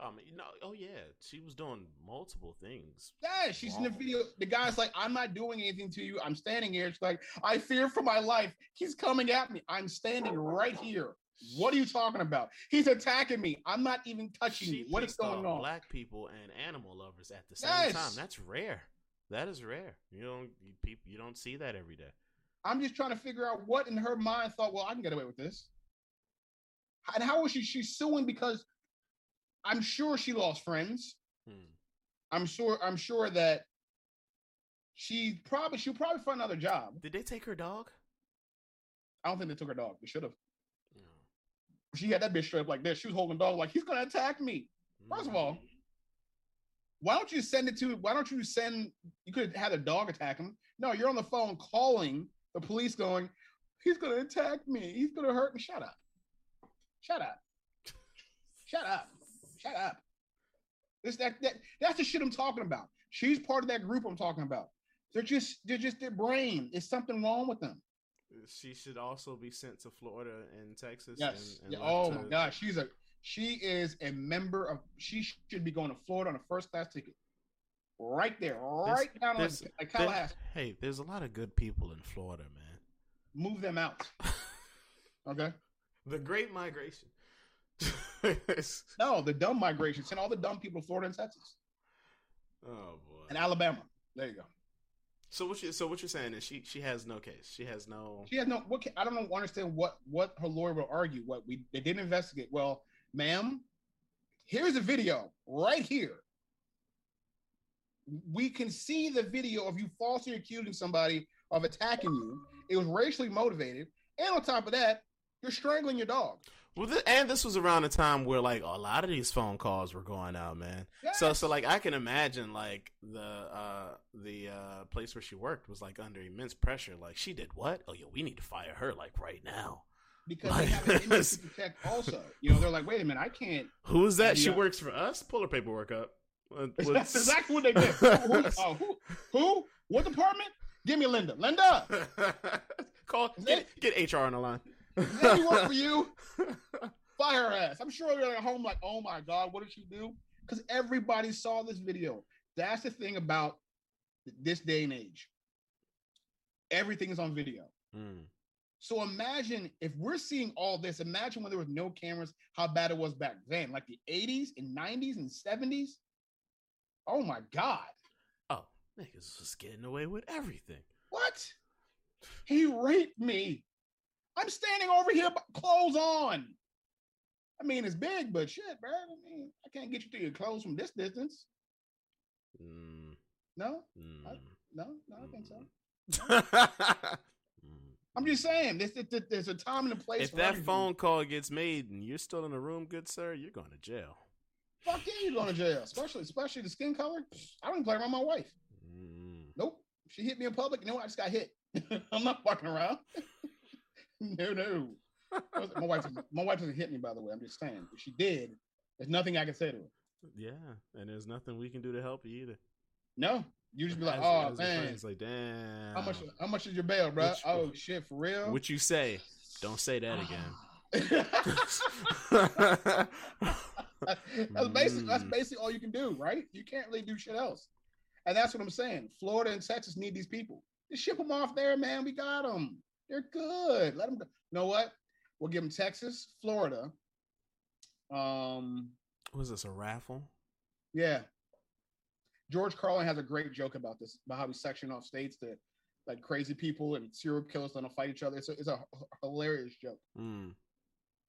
Um, you know, oh yeah, she was doing multiple things. Yeah, she's in the video. The guy's like, "I'm not doing anything to you. I'm standing here." She's like, "I fear for my life. He's coming at me. I'm standing right here. What are you talking about? He's attacking me. I'm not even touching She you. What is going on?" Black people and animal lovers at the same Yes. time. That's rare. That is rare. You don't you, people you don't see that every day. I'm just trying to figure out what in her mind thought, well, I can get away with this. And how was she? She's suing because I'm sure she lost friends. Hmm. I'm sure. I'm sure that she probably she'll probably find another job. Did they take her dog? I don't think they took her dog. They should have. She had that bitch straight up like this. She was holding dog like he's gonna attack me. First of all, mm-hmm. Why don't you send it to? Why don't you send? You could have had a dog attack him. No, you're on the phone calling the police, going, "He's gonna attack me. He's gonna hurt me." Shut up. Shut up. Shut up. Shut up. This that, that that's the shit I'm talking about. She's part of that group I'm talking about. They're just they're just their brain. There's something wrong with them. She should also be sent to Florida and Texas. Yes. And, and Yeah, Oh my gosh, she's a she is a member of. She should be going to Florida on a first class ticket. Right there, right down like, there's- like there- Tallahassee. hey, there's a lot of good people in Florida, man. Move them out. Okay. the Great Migration. No, the dumb migration. Send all the dumb people to Florida and Texas oh boy. and Alabama. There you go. So what you so what you're saying is she she has no case. She has no. She has no. What I don't know. Understand what what her lawyer will argue. What we they didn't investigate. Well, ma'am, here's a video right here. We can see the video of you falsely accusing somebody of attacking you. It was racially motivated, and on top of that, you're strangling your dog. Well, th- and this was around the time where like a lot of these phone calls were going out, man. So Yes. so like I can imagine like the uh the uh place where she worked was like under immense pressure. Like she did what? Oh yeah, we need to fire her like right now. because they have an image to protect. Also, you know, they're like, wait a minute, I can't. Who is that? She Yeah. works for us. Pull her paperwork up. That's exactly what they did. Who, who, oh, who, who? What department? Give me Linda. Linda, Call get, get HR on the line. That work for you? Fire ass. I'm sure you're at home like, oh my God, what did she do? Because everybody saw this video. That's the thing about this day and age. Everything is on video. Mm. So imagine if we're seeing all this, imagine when there was no cameras, how bad it was back then, like the 80s and 90s and 70s. Oh my God. Oh, niggas was getting away with everything. What? He raped me. I'm standing over here, clothes on. I mean, it's big, but shit, bro. I mean, I can't get you to your clothes from this distance. Mm. No, mm. I, no, no, I think so. Mm. I'm just saying, there's, there's a time and a place. If that phone call gets made and you're still in the room, good sir, you're going to jail. Fuck yeah, you're going to jail. Especially, especially the skin color. I don't play around my wife. Mm. Nope. She hit me in public. You know what? I just got hit. I'm not fucking around. no, no. My wife, my wife doesn't hit me. By the way, I'm just saying. If she did, there's nothing I can say to her. Yeah, and there's nothing we can do to help you either. No, you just be like, oh man, it's like damn. How much? How much is your bail, bro? Which, oh shit, for real? What you say? Don't say that again. that's basically that's mm. basically all you can do, right? You can't really do shit else, and that's what I'm saying. Florida and Texas need these people. Just ship them off there, man. We got them. They're good. Let them go. You know what? We'll give them Texas, Florida. Um, was this a raffle? Yeah, George Carlin has a great joke about this, about how we section off states to like crazy people and serial killers don't fight each other. It's a, it's a hilarious joke. Mm.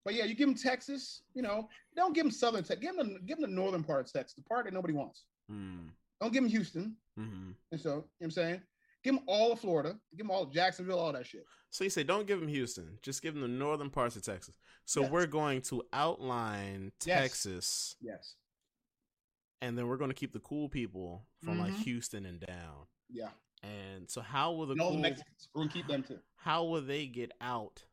But yeah, you give them Texas, you know, don't give them Southern Texas. Give them, the, give them the northern part of Texas, the part that nobody wants. Mm. Don't give them Houston. Mm-hmm. And so, you know what I'm saying? Give them all of Florida. Give them all of Jacksonville, all that shit. So you say don't give them Houston. Just give them the northern parts of Texas. So yes. we're going to outline Texas. Yes. yes and then we're going to keep the cool people from mm-hmm. like Houston and down. Yeah. And so, how will the no, cool, Mexicans? We're gonna keep them too. How will they get out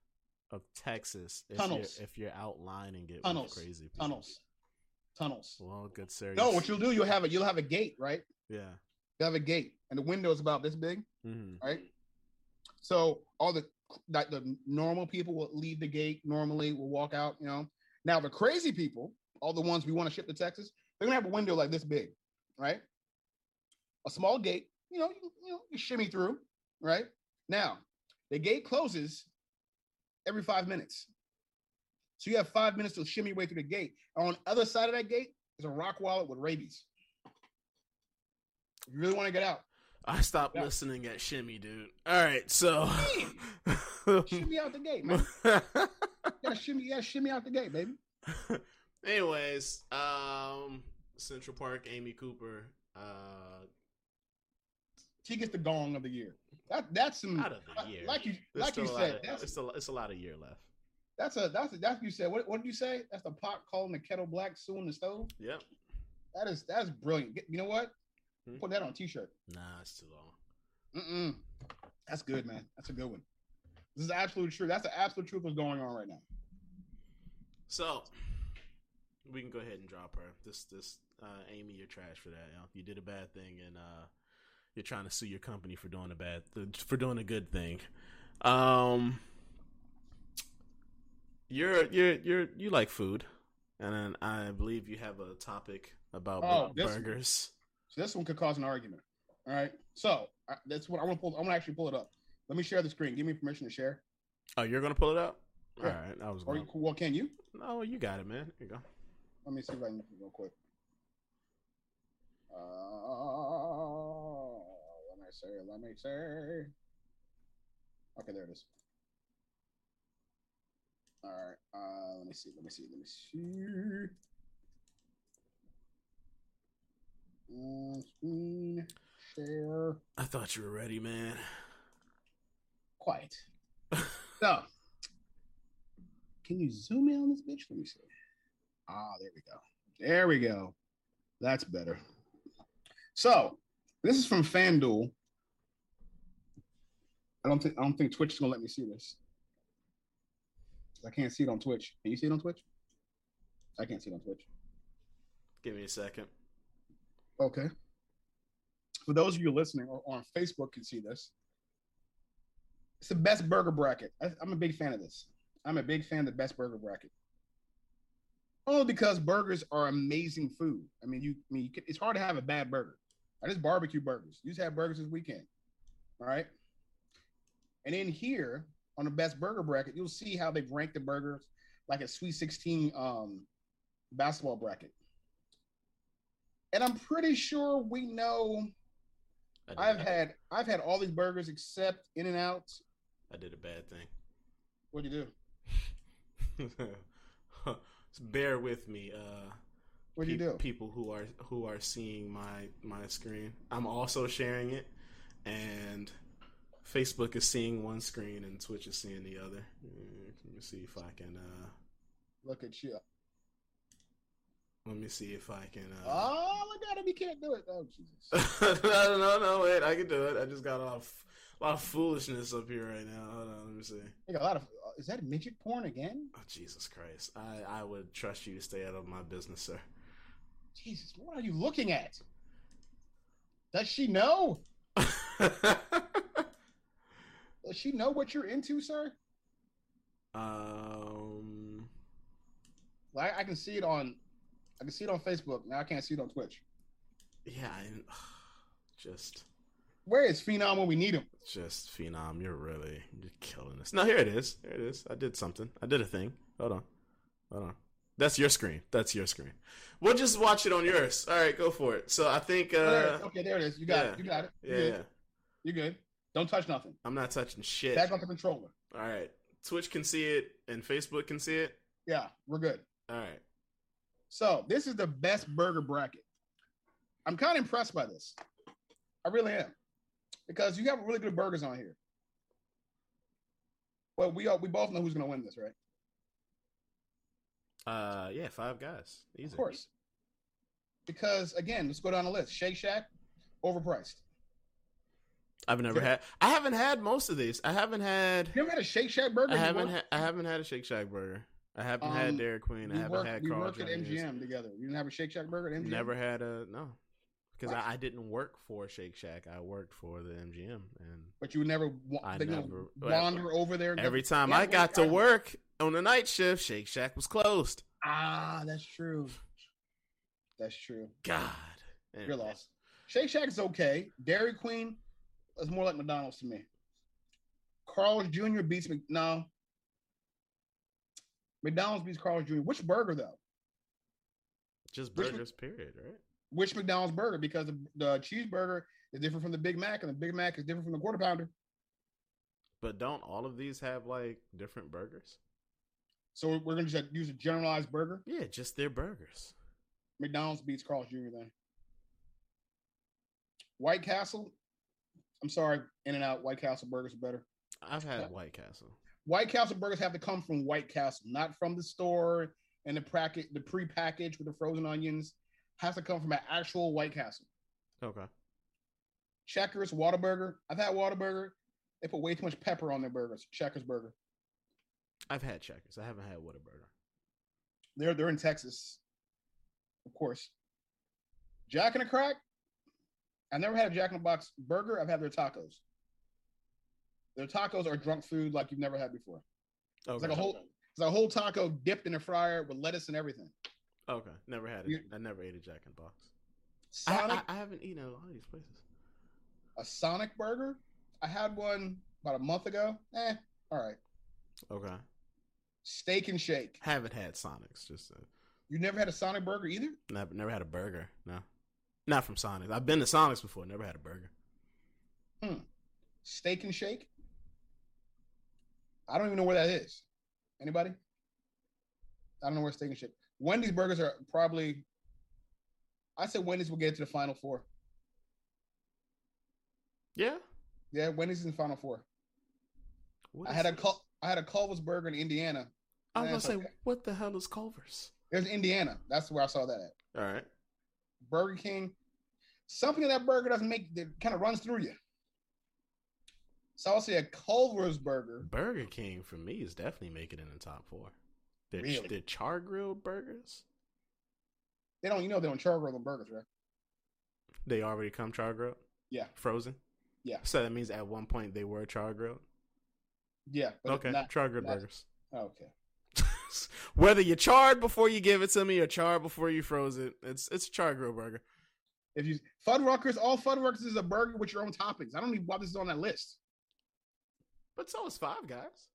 of Texas if Tunnels. You're, if you're outlining it Tunnels. crazy people? Tunnels. Tunnels. Well, good sir. No, what you'll do, you'll have a you'll have a gate, right? Yeah. You have a gate, and the window is about this big, mm-hmm. right? So all the like the normal people will leave the gate normally, will walk out. You know. Now the crazy people, all the ones we want to ship to Texas, they're gonna have a window like this big, right? A small gate, you know, you, you know, you shimmy through, right? Now, the gate closes every five minutes. So you have five minutes to shimmy your way through the gate. On the other side of that gate is a Rottweiler with rabies. You really want to get out. I stopped yeah. listening at Shimmy, dude. All right, so shimmy out the gate, man. gotta shimmy, yeah, shimmy out the gate, baby. Anyways, um, Central Park, Amy Cooper. Uh, she gets the gong of the year. That that's some out of the year. Like you, There's like you said, of, that's it's a it's a lot of year left. That's a that's a, that's what you said. What what did you say? That's the pot calling the kettle black, suing the stove. Yep. That is that's brilliant. You know what? Hmm? Put that on a t-shirt. Nah, it's too long. Mm-mm. That's good, man. That's a good one. This is absolute truth. That's the absolute truth what's going on right now. So, we can go ahead and drop her. This this uh, Amy, you're trash for that. You, know? you did a bad thing, and uh, you're trying to sue your company for doing a bad for doing a good thing. Um, you're you're you're you like food, and I believe you have a topic about oh, burgers. So this one could cause an argument. All right, so uh, that's what I want to pull. I'm gonna actually pull it up. Let me share the screen. Give me permission to share. Oh, you're gonna pull it up. Yeah. All right, I was. Or, well, can you? No, you got it, man. Here you go. Let me see if I can real quick. Uh, let me say, let me say. Okay, there it is. All right. Uh, let me see. Let me see. Let me see. Share. I thought you were ready, man. Quiet. so, can you zoom in on this bitch? Let me see. Ah, there we go. There we go. That's better. So this is from FanDuel. I don't think I don't think Twitch is gonna let me see this. I can't see it on Twitch. Can you see it on Twitch? I can't see it on Twitch. Give me a second. Okay. For those of you listening or on Facebook can see this. It's the best burger bracket. I, I'm a big fan of this. I'm a big fan of the best burger bracket. Only because burgers are amazing food. I mean, you I mean you can, it's hard to have a bad burger. I just barbecue burgers. You just have burgers this weekend. All right. And in here on the best burger bracket, you'll see how they've ranked the burgers like a Sweet 16 um, basketball bracket. And I'm pretty sure we know I've had I've had all these burgers except In and Out. I did a bad thing. What'd you do? Bear with me. Uh, What'd you do? People who are who are seeing my my screen. I'm also sharing it, and Facebook is seeing one screen and Twitch is seeing the other. Mm, Let me see if I can. Uh, Look at you. Let me see if I can. Uh, Oh, look at him. He can't do it. Oh, Jesus. no, no, no, wait. I can do it. I just got a lot of a lot of foolishness up here right now. Hold on, let me see. A lot of. Is that midget porn again? Oh, Jesus Christ! I I would trust you to stay out of my business, sir. Jesus, what are you looking at? Does she know? Does she know what you're into, sir? um. Like I can see it on, I can see it on Facebook. Now I can't see it on Twitch. Yeah, I, just Where is Phenom when we need him? just phenom. You're really you're killing us. No, here it is. Here it is. I did something. I did a thing. Hold on. Hold on. That's your screen. That's your screen. We'll just watch it on yours. All right, go for it. So I think. There uh is. Okay, there it is. You got yeah. it. You got it. Yeah, You're yeah. good. You're good. Don't touch nothing. I'm not touching shit. Back on the controller. All right. Twitch can see it and Facebook can see it. Yeah, we're good. All right. So this is the best burger bracket. I'm kind of impressed by this. I really am, because you have really good burgers on here. Well, we all, we both know who's going to win this, right? Uh, yeah, five guys. Easy. Of course. Because again, let's go down the list. Shake Shack, overpriced. I've never had. I haven't had most of these. I haven't had. You ever had a Shake Shack burger? I haven't. Ha- I haven't had a Shake Shack burger. I haven't Um, had Dairy Queen. I haven't work, had we Carl work at MGM together. You didn't have a Shake Shack burger at MGM? Never had a no, because I, I didn't work for Shake Shack. I worked for the MGM, and But you would never, wa- I never- well, wander over there. every get- time I got to work on the night shift, Shake Shack was closed. Ah, that's true. That's true. God, You're lost. Shake Shack is okay. Dairy Queen is more like McDonald's to me. Carl's Jr. beats Mc no. McDonald's beats Carl's Jr. Which burger though? Just Which- burgers, period, right? Which McDonald's burger? Because the, the cheeseburger is different from the Big Mac, and the Big Mac is different from the quarter pounder. But don't all of these have like different burgers? So we're gonna just use a generalized burger. Yeah, just their burgers. McDonald's beats Carl's Jr. Then. White Castle. I'm sorry, In and Out. White Castle burgers are better. I've had White Castle. White Castle burgers have to come from White Castle, not from the store and the packet, the pre-packaged with the frozen onions. Has to come from an actual White Castle. Okay. Checkers, Whataburger. I've had Whataburger. They put way too much pepper on their burgers. Checkers burger. I've had Checkers. I haven't had Whataburger. They're they're in Texas, of course. Jack in the Crack. I've never had a Jack in the Box burger. I've had their tacos. Their tacos are drunk food like you've never had before. Okay. It's like a whole it's a whole taco dipped in a fryer with lettuce and everything. Okay. Never had it. I never ate a Jack in the Box. I, Sonic, I, I haven't eaten at a lot of these places. a Sonic burger. I had one about a month ago. Eh, all right. Okay. Steak and Shake. Haven't had Sonics. Just uh, You never had a Sonic burger either? never never had a burger. No, not from Sonics. I've been to Sonics before. Never had a burger. Hmm. Steak and Shake. I don't even know where that is. Anybody? I don't know where Steak and Shake. Wendy's burgers are probably. I said Wendy's will get to the final four. Yeah. Yeah, Wendy's in the final four. What I had a? Cul- I had a Culver's burger in Indiana. I was gonna say, okay. what the hell is Culver's? There's Indiana. That's where I saw that at. All right. Burger King. Something in that burger doesn't make that kind of runs through you. So I'll say a Culver's burger. Burger King for me is definitely making it in the top four. Their, Really? their char grilled burgers. They don't, you know, they don't char grill the burgers, right? They already come char grilled. Yeah. Frozen. Yeah. So that means at one point they were char grilled. Yeah. But Okay. Not, char grilled burgers. okay. Whether you charred before you give it to me or charred before you froze it, it's it's a char grill burger. If you Fuddruckers, all Fuddruckers is a burger with your own toppings. I don't even why this is on that list. But so is Five Guys.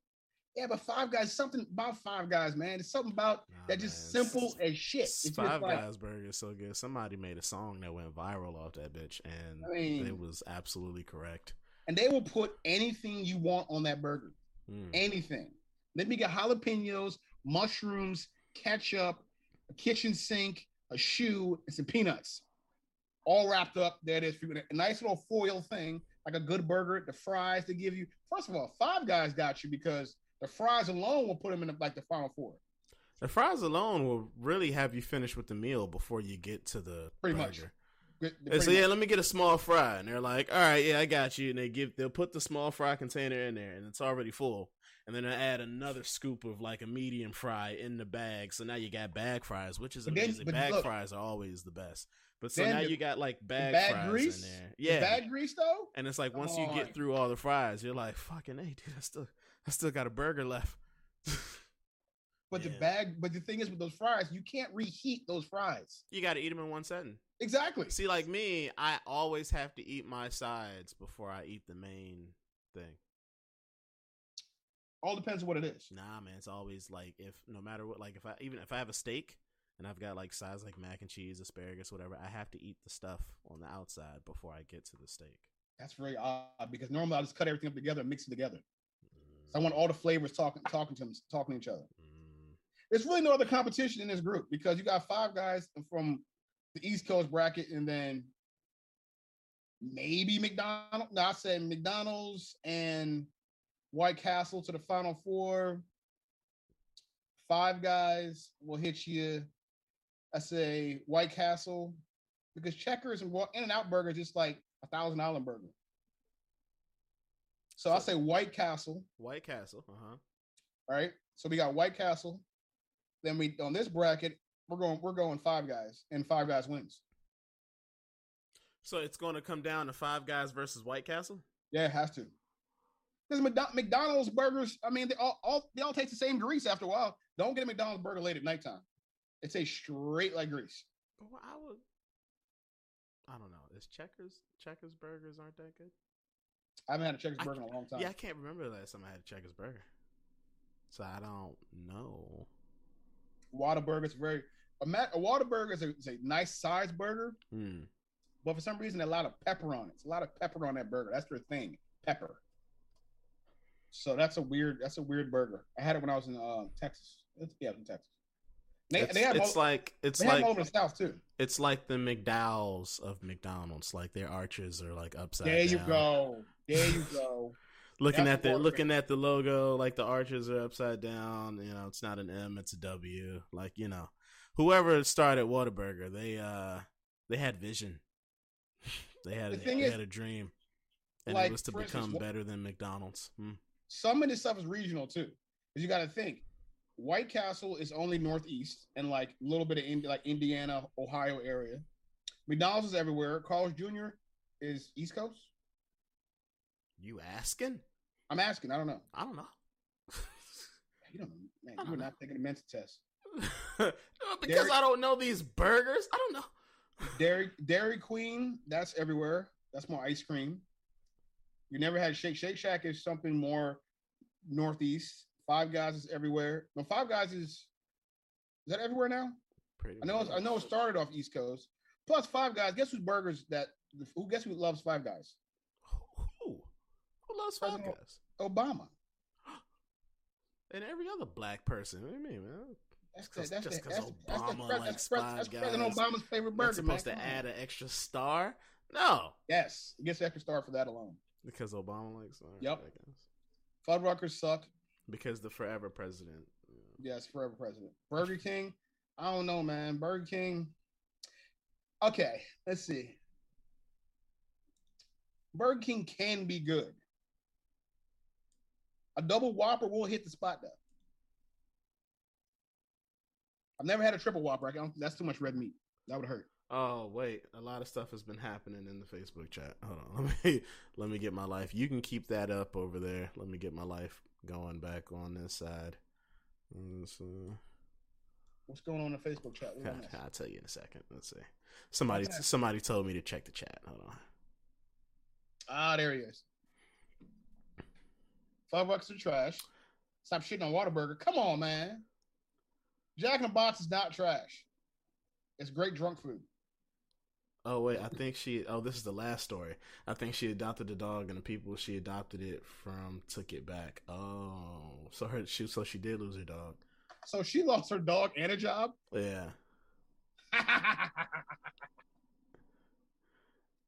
Yeah, but Five Guys, something about Five Guys, man. It's something about Nah, that just man, simple s- as shit. It's Five like, Guys burger is so good. Somebody made a song that went viral off that bitch, and I mean- it was absolutely correct. and they will put anything you want on that burger. Mm. Anything. Let me get jalapenos, mushrooms, ketchup, a kitchen sink, a shoe, and some peanuts. All wrapped up. There it is for you. A nice little foil thing, like a good burger. The fries they give you. First of all, Five Guys got you because the fries alone will put them in the, like the final four. The fries alone will really have you finish with the meal before you get to the Pretty burger. much. Pretty say, yeah, much. let me get a small fry, and they're like, all right, yeah, I got you, and they give, they'll put the small fry container in there, and it's already full, and then I add another scoop of like a medium fry in the bag, so now you got bag fries, which is But amazing. but bag look. fries are always the best, but so Then now you got like bag, bag fries grease. in there, The yeah, bag grease though. and it's like once Come you get through all the fries, you're like, fucking, hey, dude, I still, I still got a burger left. But the bag, but the thing is with those fries, you can't reheat those fries. you got to eat them in one setting. Exactly. See, like me, I always have to eat my sides before I eat the main thing. All depends on what it is. Nah, man, it's always like if no matter what, like if I even if I have a steak and I've got like sides like mac and cheese, asparagus, whatever, I have to eat the stuff on the outside before I get to the steak. That's very odd because normally I just cut everything up together and mix it together. Mm, So I want all the flavors talking talking to them, talking to each other. mm. There's really no other competition in this group because you got five guys from the East Coast bracket and then maybe McDonald's. No, I said McDonald's and White Castle to the final four. Five guys will hit you. I say White Castle because Checkers and In and Out Burger is just like a thousand dollar burger. So I say White Castle. White Castle, uh huh. All right. So we got White Castle. Then we on this bracket, we're going we're going five guys, and five guys wins. So it's going to come down to five guys versus White Castle. Yeah, it has to. Because McDonald's burgers, I mean, they all, all they all taste the same grease after a while. Don't get a McDonald's burger late at nighttime. It a straight like grease. Well, I would. I don't know. Is Checkers Checkers burgers aren't that good? I haven't had a Checkers burger in a long time. Yeah, I can't remember the last time I had a Checkers burger. So I don't know. Whataburger is very a, a Whataburger is a, is a nice sized burger, Hmm. but for some reason a lot of pepper on it. It's a lot of pepper on that burger. That's their thing, pepper. So that's a weird. That's a weird burger. I had it when I was in uh, Texas. It's, yeah, in Texas. They, it's they have it's all, like it's they have like all over the south too. it's like the McDowell's of McDonald's. Like their arches are like upside down. There you down. go. There you go. Looking That's at the looking at the logo, like the arches are upside down. You know, it's not an M, it's a W. Like you know, whoever started Whataburger, they uh they had vision. they had The a, they is, had a dream, and like, it was to for instance, become better than McDonald's. Hmm. Some of this stuff is regional too, because you got to think. White Castle is only northeast and like a little bit of Indi- like Indiana, Ohio area. McDonald's is everywhere. Carl's Jr. is East Coast. You asking? I'm asking. I don't know. I don't know. You don't know, man. You don't were know. not taking a mental test. because Dairy- I don't know these burgers. I don't know. Dairy Dairy Queen, that's everywhere. That's more ice cream. You never had Shake Shake Shack is something more northeast. Five Guys is everywhere. No, Five Guys is is that everywhere now? Pretty I know it's, I know it started off East Coast. Plus Five Guys. Guess whose burgers that who guess who loves Five Guys? Who? Who loves Five President- Guys? Obama. And every other black person. What do you mean, man? That's 'cause- that's just the, 'cause that's, that's, Obama likes that's, Five that's President Obama's favorite burger. supposed man. to add an extra star? No, Yes, it gets extra star for that alone. because Obama likes. right, Yep. Fuddruckers suck. Because the forever president. Yes, forever president. Burger King. I don't know, man. Burger King. Okay, let's see. Burger King can be good. A double Whopper will hit the spot though. I've never had a triple Whopper. That's too much red meat. That would hurt. Oh wait, a lot of stuff has been happening in the Facebook chat. Hold on, let me let me get my life. You can keep that up over there. Let me get my life going back on this side. Uh, What's going on in the Facebook chat? This? I'll tell you in a second. Let's see. Somebody Okay. somebody told me to check the chat. Hold on. Ah, there he is. Five bucks of trash. Stop shitting on Whataburger. Come on, man. Jack in the Box is not trash. It's great drunk food. Oh wait, I think she. Oh, this is the last story. I think she adopted the dog, and the people she adopted it from took it back. Oh, so her she so she did lose her dog. So she lost her dog and a job. Yeah.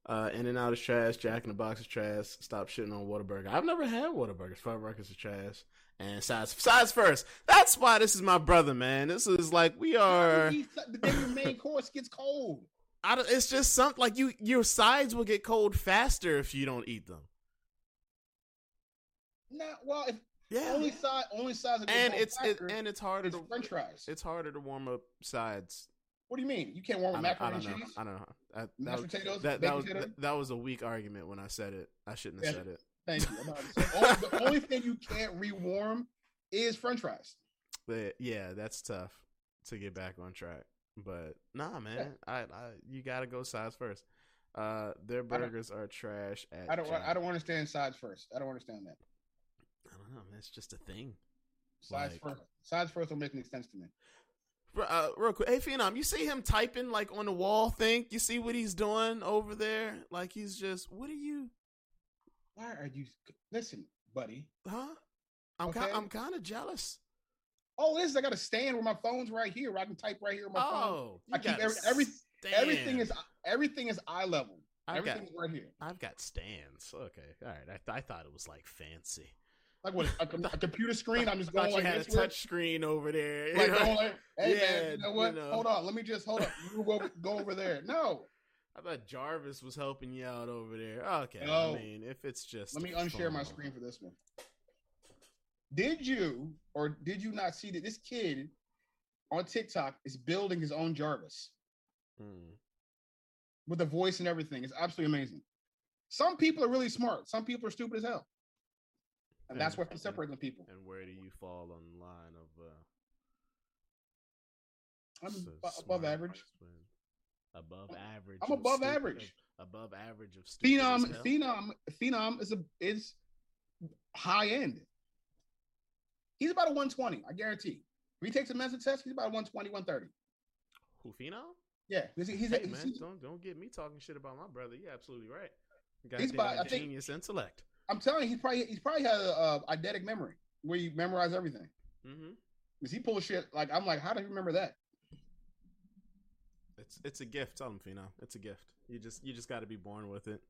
Uh, in and out is trash. Jack in the Box is trash. Stop shitting on Whataburger. I've never had Whataburgers. Fuddruckers is trash. And size size first. That's why this is my brother, man. This is like we are. the day your main course gets cold. I don't, it's just something like you. Your sides will get cold faster if you don't eat them. Nah, well, if Yeah. only side, only sides, and it's it, and it's harder to French fries. it's harder to warm up sides. what do you mean? You can't warm up I macaroni and know. cheese, I don't know. That, that, mashed was, potatoes, that, that was that, that was a weak argument when I said it. I shouldn't have Yeah. said it. Thank you. I'm about to say, only, the only thing you can't rewarm is French fries. But yeah, that's tough to get back on track. But nah, man, I, I you gotta go sides first. Uh, their burgers are trash. At I don't. I don't understand sides first. I don't understand that. I don't know. Man, it's just a thing. Sides Like- first. Sides first don't make any sense to me. Uh, real quick, hey Phenom, you see him typing like on the wall thing? You see what he's doing over there? Like he's just, what are you? Why are you? Listen, buddy. Huh? I'm Okay. kind, I'm kind of jealous. Oh, this is I got a stand where my phone's right here. Where I can type right here on my phone. Oh, I keep got every- every- Everything is everything is eye level. I've got, Everything's right here. I've got stands. Okay, all right. I, th- I thought it was like fancy. Like what? A, a computer screen. I'm just going you like had a touch screen over there. Like like, hey Yeah, man, you know what? you know. Hold on. Let me just hold up. Move over. Go over there. No. I thought Jarvis was helping you out over there. Okay, No. I mean, if it's just Let me unshare my screen for this one. Did you or did you not see that this kid on TikTok is building his own Jarvis Hmm. with the voice and everything? It's absolutely amazing. Some people are really smart. Some people are stupid as hell. And that's And- what separates the people. And where do you fall on the line of uh, I'm s- abo- above average. Above average. I'm above stupid- average. Above average of stupid. Phenom? Phenom, Phenom is a is high end. He's about a 120, I guarantee. If he takes a Mensa test, he's about a 120, 130. Who Phenom? Yeah, he's, he's, Hey he's- man, don't don't get me talking shit about my brother. You're absolutely right. He's Goddamn by- I think- genius intellect. I'm telling you, he's probably he's probably had a, a eidetic memory where you memorize everything. Mm-hmm. Because he pulls shit like I'm like, how do you remember that? It's it's a gift. Tell him Phenom. It's a gift. You just you just got to be born with it.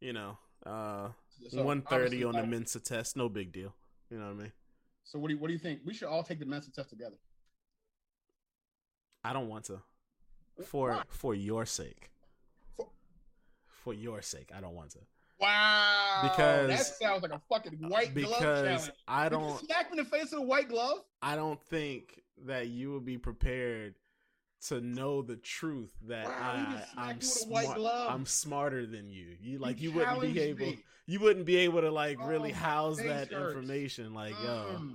You know, uh, So, one thirty on the Mensa test, no big deal. You know what I mean? So what do you what do you think? We should all take the Mensa test together. I don't want to. For Why? for your sake. For- For your sake, I don't want to. Wow, Because- that sounds like a fucking white glove because challenge. I you don't smack me in the face with a white glove. I don't think that you would be prepared to know the truth that Wow, I just smacked I'm you with a white smart. I'm smarter than you. You like you, You wouldn't be able me. you wouldn't be able to like really Oh, house that hurts. information like yo. Mm.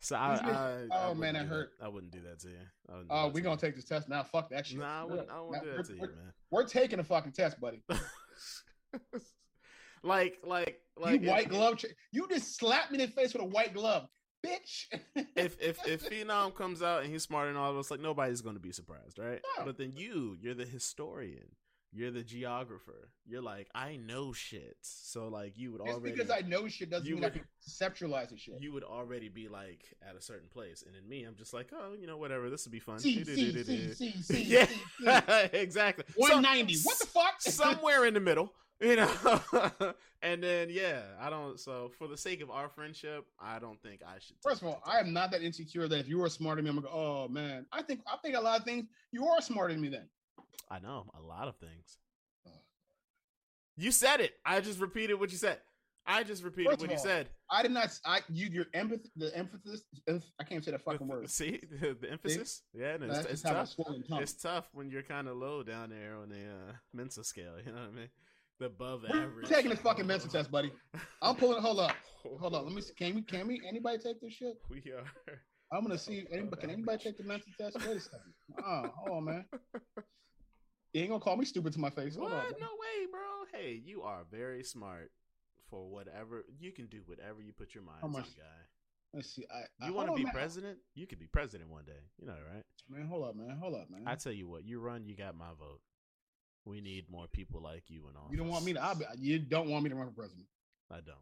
So I, just- I, oh, I man, that hurt. I wouldn't do that to you. I Oh, that we to gonna take this test now. Fuck that shit. Nah, I wouldn't, I wouldn't do that to you, we're, man. we're taking a fucking test, buddy. like, like, like, you white glove. You just slapped me in the face with a white glove, bitch. If if if Phenom comes out and he's smart than all of us, like nobody's going to be surprised, right? No. But then you, you're the historian, you're the geographer. You're like, I know shit. So like, you would just already because I know shit doesn't you mean I would- can conceptualize the shit. you would already be like at a certain place, and in me, I'm just like, oh, you know, whatever. This would be fun. C, C, C, yeah, exactly. So- 190. what the fuck? somewhere in the middle, you know. and then yeah, I don't. So for the sake of our friendship, I don't think I should. First of all, I am not that insecure that if you were smarter than me, I'm gonna oh man. I think I think a lot of things you are smarter than me then. I know a lot of things. You said it. I just repeated what you said. I just repeated First what of you all, said. I did not I you your empathy the emphasis I can't say that fucking The- word. See the, the emphasis. Yeah, no, it's, it's just how I tough. It's tough when you're kind of low down there on the uh, Mensa scale. You know what I mean? The above average. taking this fucking mental test, buddy. I'm pulling. Hold up, hold up. Let me. See, can we? Can we? Anybody take this shit? We are. I'm gonna see. Anybody, can anybody take the mental test? Wait a second. Oh, hold on, man. You ain't gonna call me stupid to my face. Hold What? on. No way, bro. Hey, you are very smart for whatever you can do. Whatever you put your mind to, guy. Let's see. I, I You want to be man. president? You could be president one day. You know, right? Man, hold up, man. Hold up, man. I tell you what, you run, you got my vote. We need more people like you and all. You don't want me to. I'll you don't want me to run for president. I don't.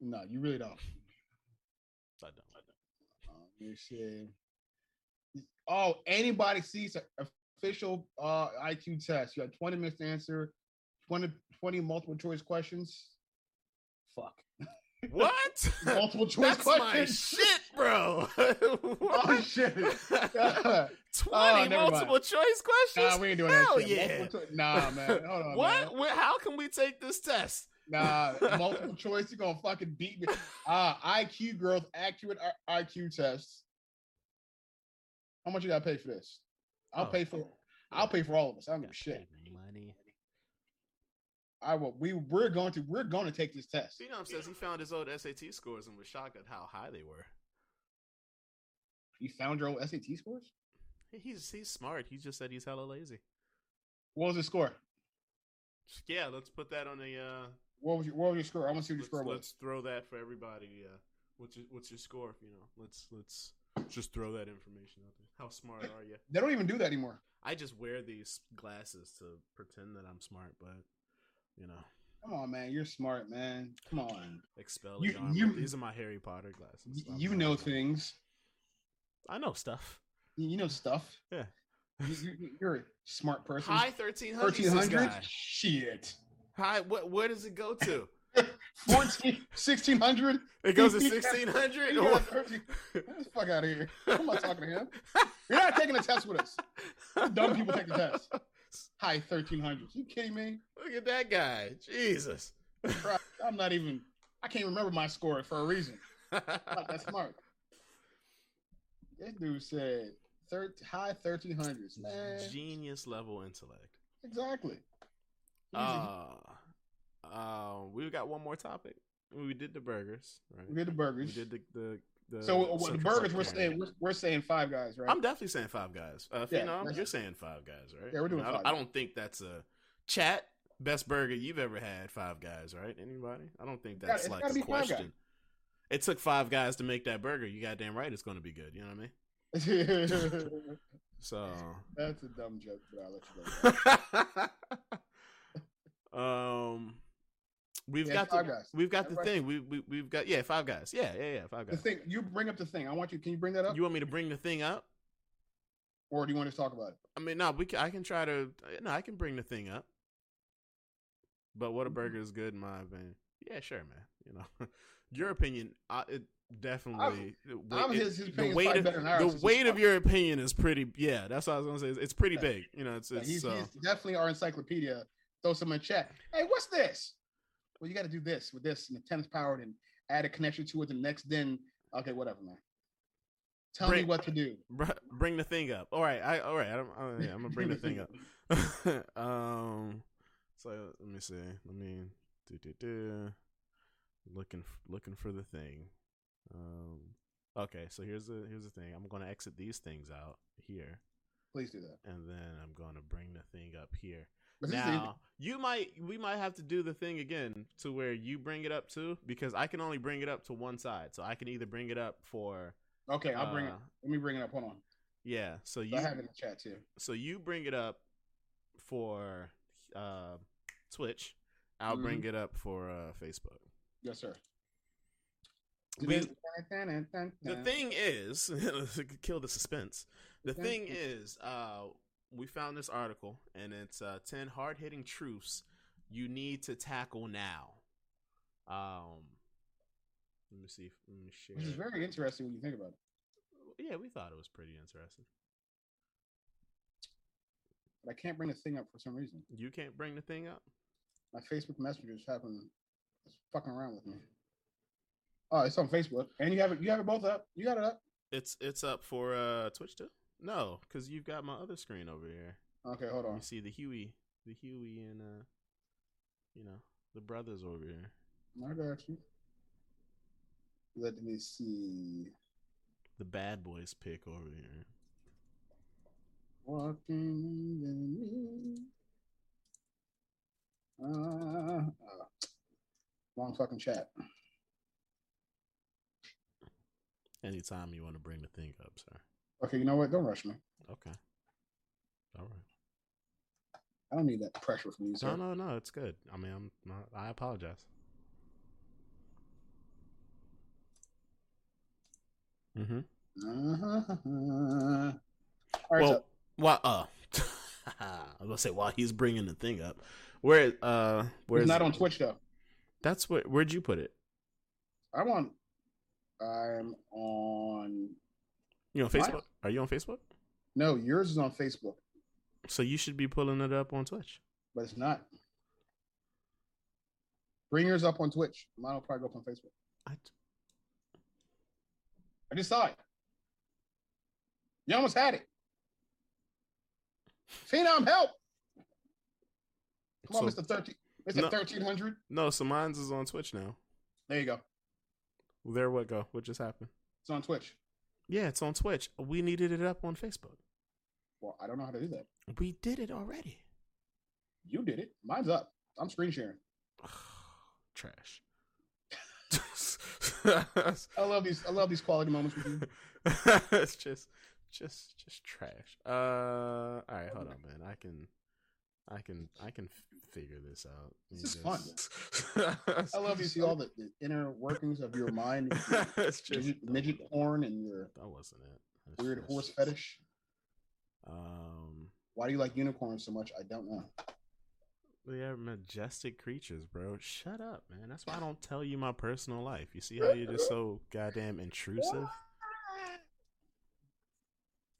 No, you really don't. I don't. Uh, let me see. Oh, anybody sees an official uh, IQ test? You have 20 minutes to answer 20, 20 multiple choice questions. Fuck. What? Multiple choice That's my questions. shit, bro. Oh shit. 20 Oh, never mind. multiple choice nah, questions? we ain't doing Hell that shit. yeah. Multiple choi- nah, man. Hold on. what? man. How can we take this test? Nah, multiple choice. You're gonna fucking beat me. Ah, IQ growth, accurate IQ tests. How much you gotta pay for this? I'll Oh. pay for. I'll pay for all of us. I don't give a shit. Money. I will. We we're going to we're going to take this test. Phenom says he found his old SAT scores and was shocked at how high they were. You found your old SAT scores? He- He's he's smart. He just said he's hella lazy. What was the score? Yeah, let's put that on the. Uh, What was your What was your score? I want to see what your let's, score was. let's throw that for everybody. Uh, what's your What's your score? You know, let's let's just throw that information out there. How smart are you? They don't even do that anymore. I just wear these glasses to pretend that I'm smart, but you know, Come on, man. You're smart, man. Come on. expel You- you- These are my Harry Potter glasses. I'm You know smart. things. I know stuff. You you know stuff. Yeah. You, you, you're a smart person. High thirteen hundred. Thirteen hundred. Shit. High. What? Where does it go to? 14, 1600. It goes to sixteen hundred. You got 13 Get the fuck out of here. I'm not talking to him. You're not taking a test with us. Dumb people take the test. High 1300s. You kidding me? Look at that guy. Jesus. I'm not even. I can't remember my score for a reason. I'm not that smart. This dude said thir- high 1300s. Man, Genius level intellect. exactly. Easy. Uh, uh, we got one more topic. We did the burgers, right? we did the burgers. We did the the. the so what the burgers we're saying we're, we're saying five guys, right? I'm definitely saying five guys. Uh, Yeah, Phenom, that's- you're saying five guys, right? Yeah, we're doing I, don't- five I don't think that's a chat best burger you've ever had. Five guys, right? Anybody? I don't think that's it's like a be five guys. question. It took five guys to make that burger. You goddamn right, it's going to be good. You know what I mean? So that's a dumb joke, but I'll let you go. um, we've Yeah, got the guys. we've got the thing. We we we've got yeah five guys. Yeah yeah yeah five guys. The thing, you bring up the thing. I want you. Can you bring that up, You want me to bring the thing up? or do you want to talk about it? I mean, no, we can, I can try to. No, I can bring the thing up. But Mm-hmm. what a burger is good in my opinion. Yeah, sure, man. You know, your opinion, uh, it definitely. the weight- I'm it- his, his the weight, of, better than ours. the weight of your opinion is pretty. Yeah, that's what I was gonna say. It's, it's pretty Yeah. big. You know, it's Yeah, it's he's, so. he's definitely our encyclopedia. Throw some in chat. Hey, what's this? Well, you got to do this with this and the tennis powered and add a connection to it. The next, then okay, whatever, man. Tell me what to do. Br- Bring the thing up. All right, I all right. I don't, I, yeah, I'm gonna bring the thing up. um, so let me see. Let me do do do. Looking looking for the thing. Um, okay. So here's the here's the thing. I'm gonna exit these things out here, Please do that. and then I'm gonna bring the thing up here. Now you might we might have to do the thing again to where you bring it up too because I can only bring it up to one side. So I can either bring it up for okay. I'll bring it. uh, Let me bring it up. Hold on. yeah. So you I have it in the chat too. so you bring it up for uh, Twitch. I'll Mm-hmm. bring it up for uh, Facebook. Yes, sir. We- The thing is, kill the suspense. The thing is, uh, we found this article, and it's uh, ten hard hitting truths you need to tackle now. Um, let me see. If, let me share. Which is very interesting when you think about it. yeah, we thought it was pretty interesting. But I can't bring the thing up for some reason. You can't bring the thing up. My Facebook messages happen. It's fucking around with me. Oh, it's on Facebook, and you have it. You have it both up. You got it up. It's it's up for uh, Twitch too. No, because you've got my other screen over here. Okay, hold on. You see the Huey, the Huey, and uh, you know the brothers over here. I got you. Let me see. The bad boys pick over here. Walking in the uh, uh, wrong fucking chat. Anytime you want to bring the thing up, sir. Okay, you know what? Don't rush me. Okay. All right. I don't need that pressure from you, sir. No, no, no. It's good. I mean, I'm not. I apologize. Mm-hmm. Uh-huh. All right, well, so while uh, I was gonna say while he's bringing the thing up, where uh, where's not on Twitch though. That's where. Where'd you put it? I'm on. I'm on. You on? Facebook? Are you on Facebook? No, yours is on Facebook, So you should be pulling it up on Twitch. but it's not. Bring yours up on Twitch. Mine will probably go up on Facebook. I, I just saw it. You almost had it. Phenom, help! Come on, Mr. 13. Mr. No. 1300. No, so mine's is on Twitch now. There you go. There, what go? What just happened? It's on Twitch. Yeah, it's on Twitch. We needed it up on Facebook. Well, I don't know how to do that. We did it already. You did it. Mine's up. I'm screen sharing. Trash. I love these. I love these quality moments with you. it's just, just, just trash. Uh, all right, hold on, man. I can, I can, I can figure this out. This You is fun. I love you see all the, the inner workings of your mind, it's just midget, midget porn, and your that wasn't it. It's weird just- horse fetish. Um, Why do you like unicorns so much? I don't know. they are majestic creatures, bro. Shut up, man. That's why I don't tell you my personal life. You see how you're just so goddamn intrusive.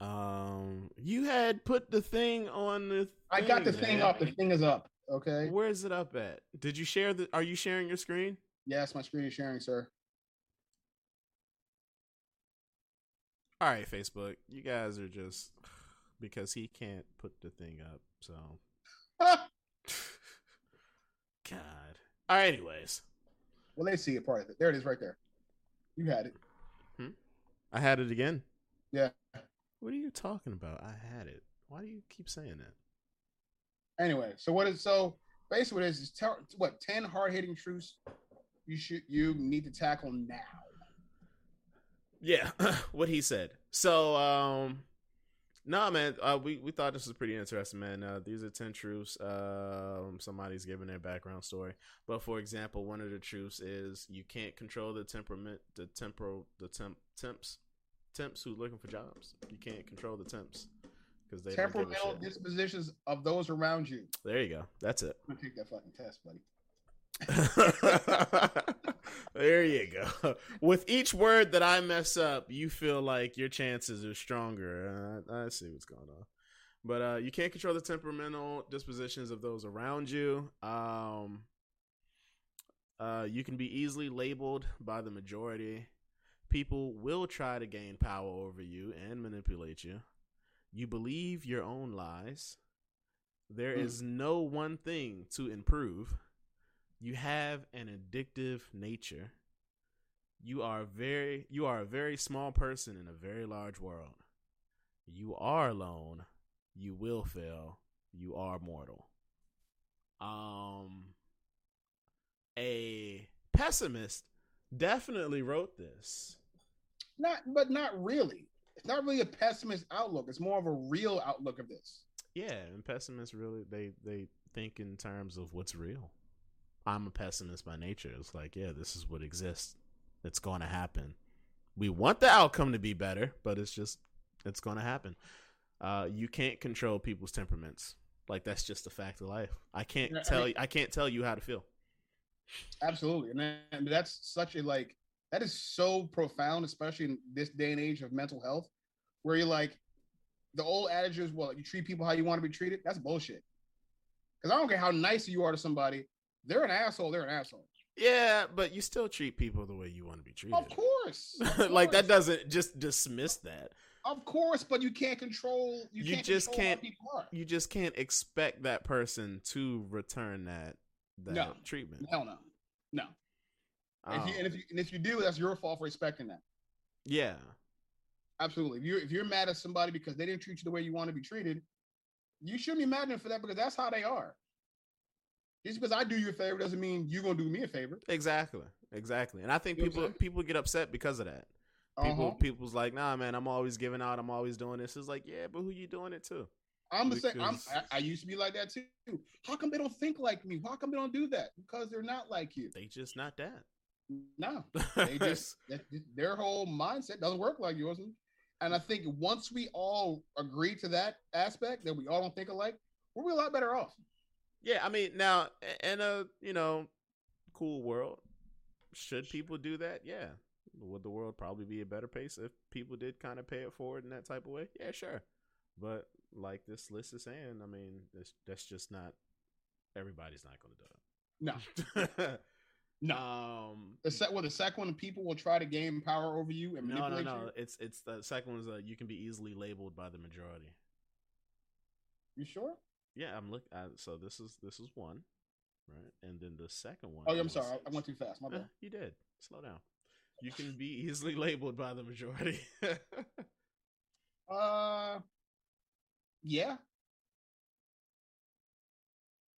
Um, you had put the thing on the. I got the thing up. The thing is up. Okay. Where is it up at? Did you share the? Are you sharing your screen? Yes, my screen is sharing, sir. All right, Facebook. You guys are just because he can't put the thing up. So, God. All right. Anyways, well, they see it part of it. There it is, right there. You had it. I had it again. Yeah. What are you talking about? I had it. Why do you keep saying that? Anyway, so what is so basically what it is is tell, what ten hard hitting truths you should you need to tackle now. Yeah, what he said. So, um, nah, man, uh, we we thought this was pretty interesting, man. Uh, these are ten truths. Um, somebody's giving their background story, but for example, one of the truths is you can't control the temperament, the temporal, the temp temps, temps who looking for jobs. You can't control the temps because they don't give a Temperamental dispositions of those around you. There you go. That's it. I'm gonna take that fucking test, buddy. there you go. With each word that I mess up, you feel like your chances are stronger. Uh, I see what's going on. But uh, you can't control the temperamental dispositions of those around you. Um, uh, you can be easily labeled by the majority. People will try to gain power over you and manipulate you. You believe your own lies. There Hmm. is no one thing to improve. You have an addictive nature. You are very you are a very small person in a very large world. You are alone. You will fail. You are mortal. Um a pessimist definitely wrote this. Not, but not really. It's not really a pessimist outlook. It's more of a real outlook of this. Yeah, and pessimists really they they think in terms of what's real. I'm a pessimist by nature. It's like, yeah, this is what exists. It's going to happen. We want the outcome to be better, but it's just it's going to happen. Uh, you can't control people's temperaments. Like that's just a fact of life. I can't tell you. I can't tell you how to feel. Absolutely, and, that, and that's such a like that is so profound, especially in this day and age of mental health, where you're like, the old adage is, well, you treat people how you want to be treated. That's bullshit. Because I don't care how nice you are to somebody, they're an asshole. They're an asshole. Yeah, but you still treat people the way you want to be treated. Of course, of like that doesn't just dismiss that. Of course, but you can't control. You, You can't just control can't- People are. you just can't expect that person to return that that No. treatment. Hell no, no. If you, Um, and if you and if you do, that's your fault for expecting that. yeah, Absolutely. If you're if you're mad at somebody because they didn't treat you the way you want to be treated, you shouldn't be mad at them for that because that's how they are. Just because I do you a favor doesn't mean you're gonna do me a favor. exactly, exactly. And I think You people people get upset because of that. People Uh-huh. people's like, nah, man, I'm always giving out. I'm always doing this. It's like, yeah, but who you doing it to? I'm the same. I'm, I, I used to be like that too. How come they don't think like me? How come they don't do that? Because they're not like you. They just not that. No, they just that, their whole mindset doesn't work like yours. And I think once we all agree to that aspect that we all don't think alike, we'll be a lot better off. Yeah, I mean, now in a you know cool world, should people do that? Yeah, would the world probably be a better place if people did kind of pay it forward in that type of way? Yeah, sure. But like this list is saying, I mean, that's that's just not everybody's not going to do it. No, Um, the set well, the second one, people will try to gain power over you and no, no, no. you. It's it's the second one is uh, you can be easily labeled by the majority. You sure? Yeah, I'm look. I, so this is this is one, right? And then the second one. Oh, yeah, I'm sorry, I, I went too fast. My Eh, bad. you did. Slow down. You can be easily labeled by the majority. Uh, yeah.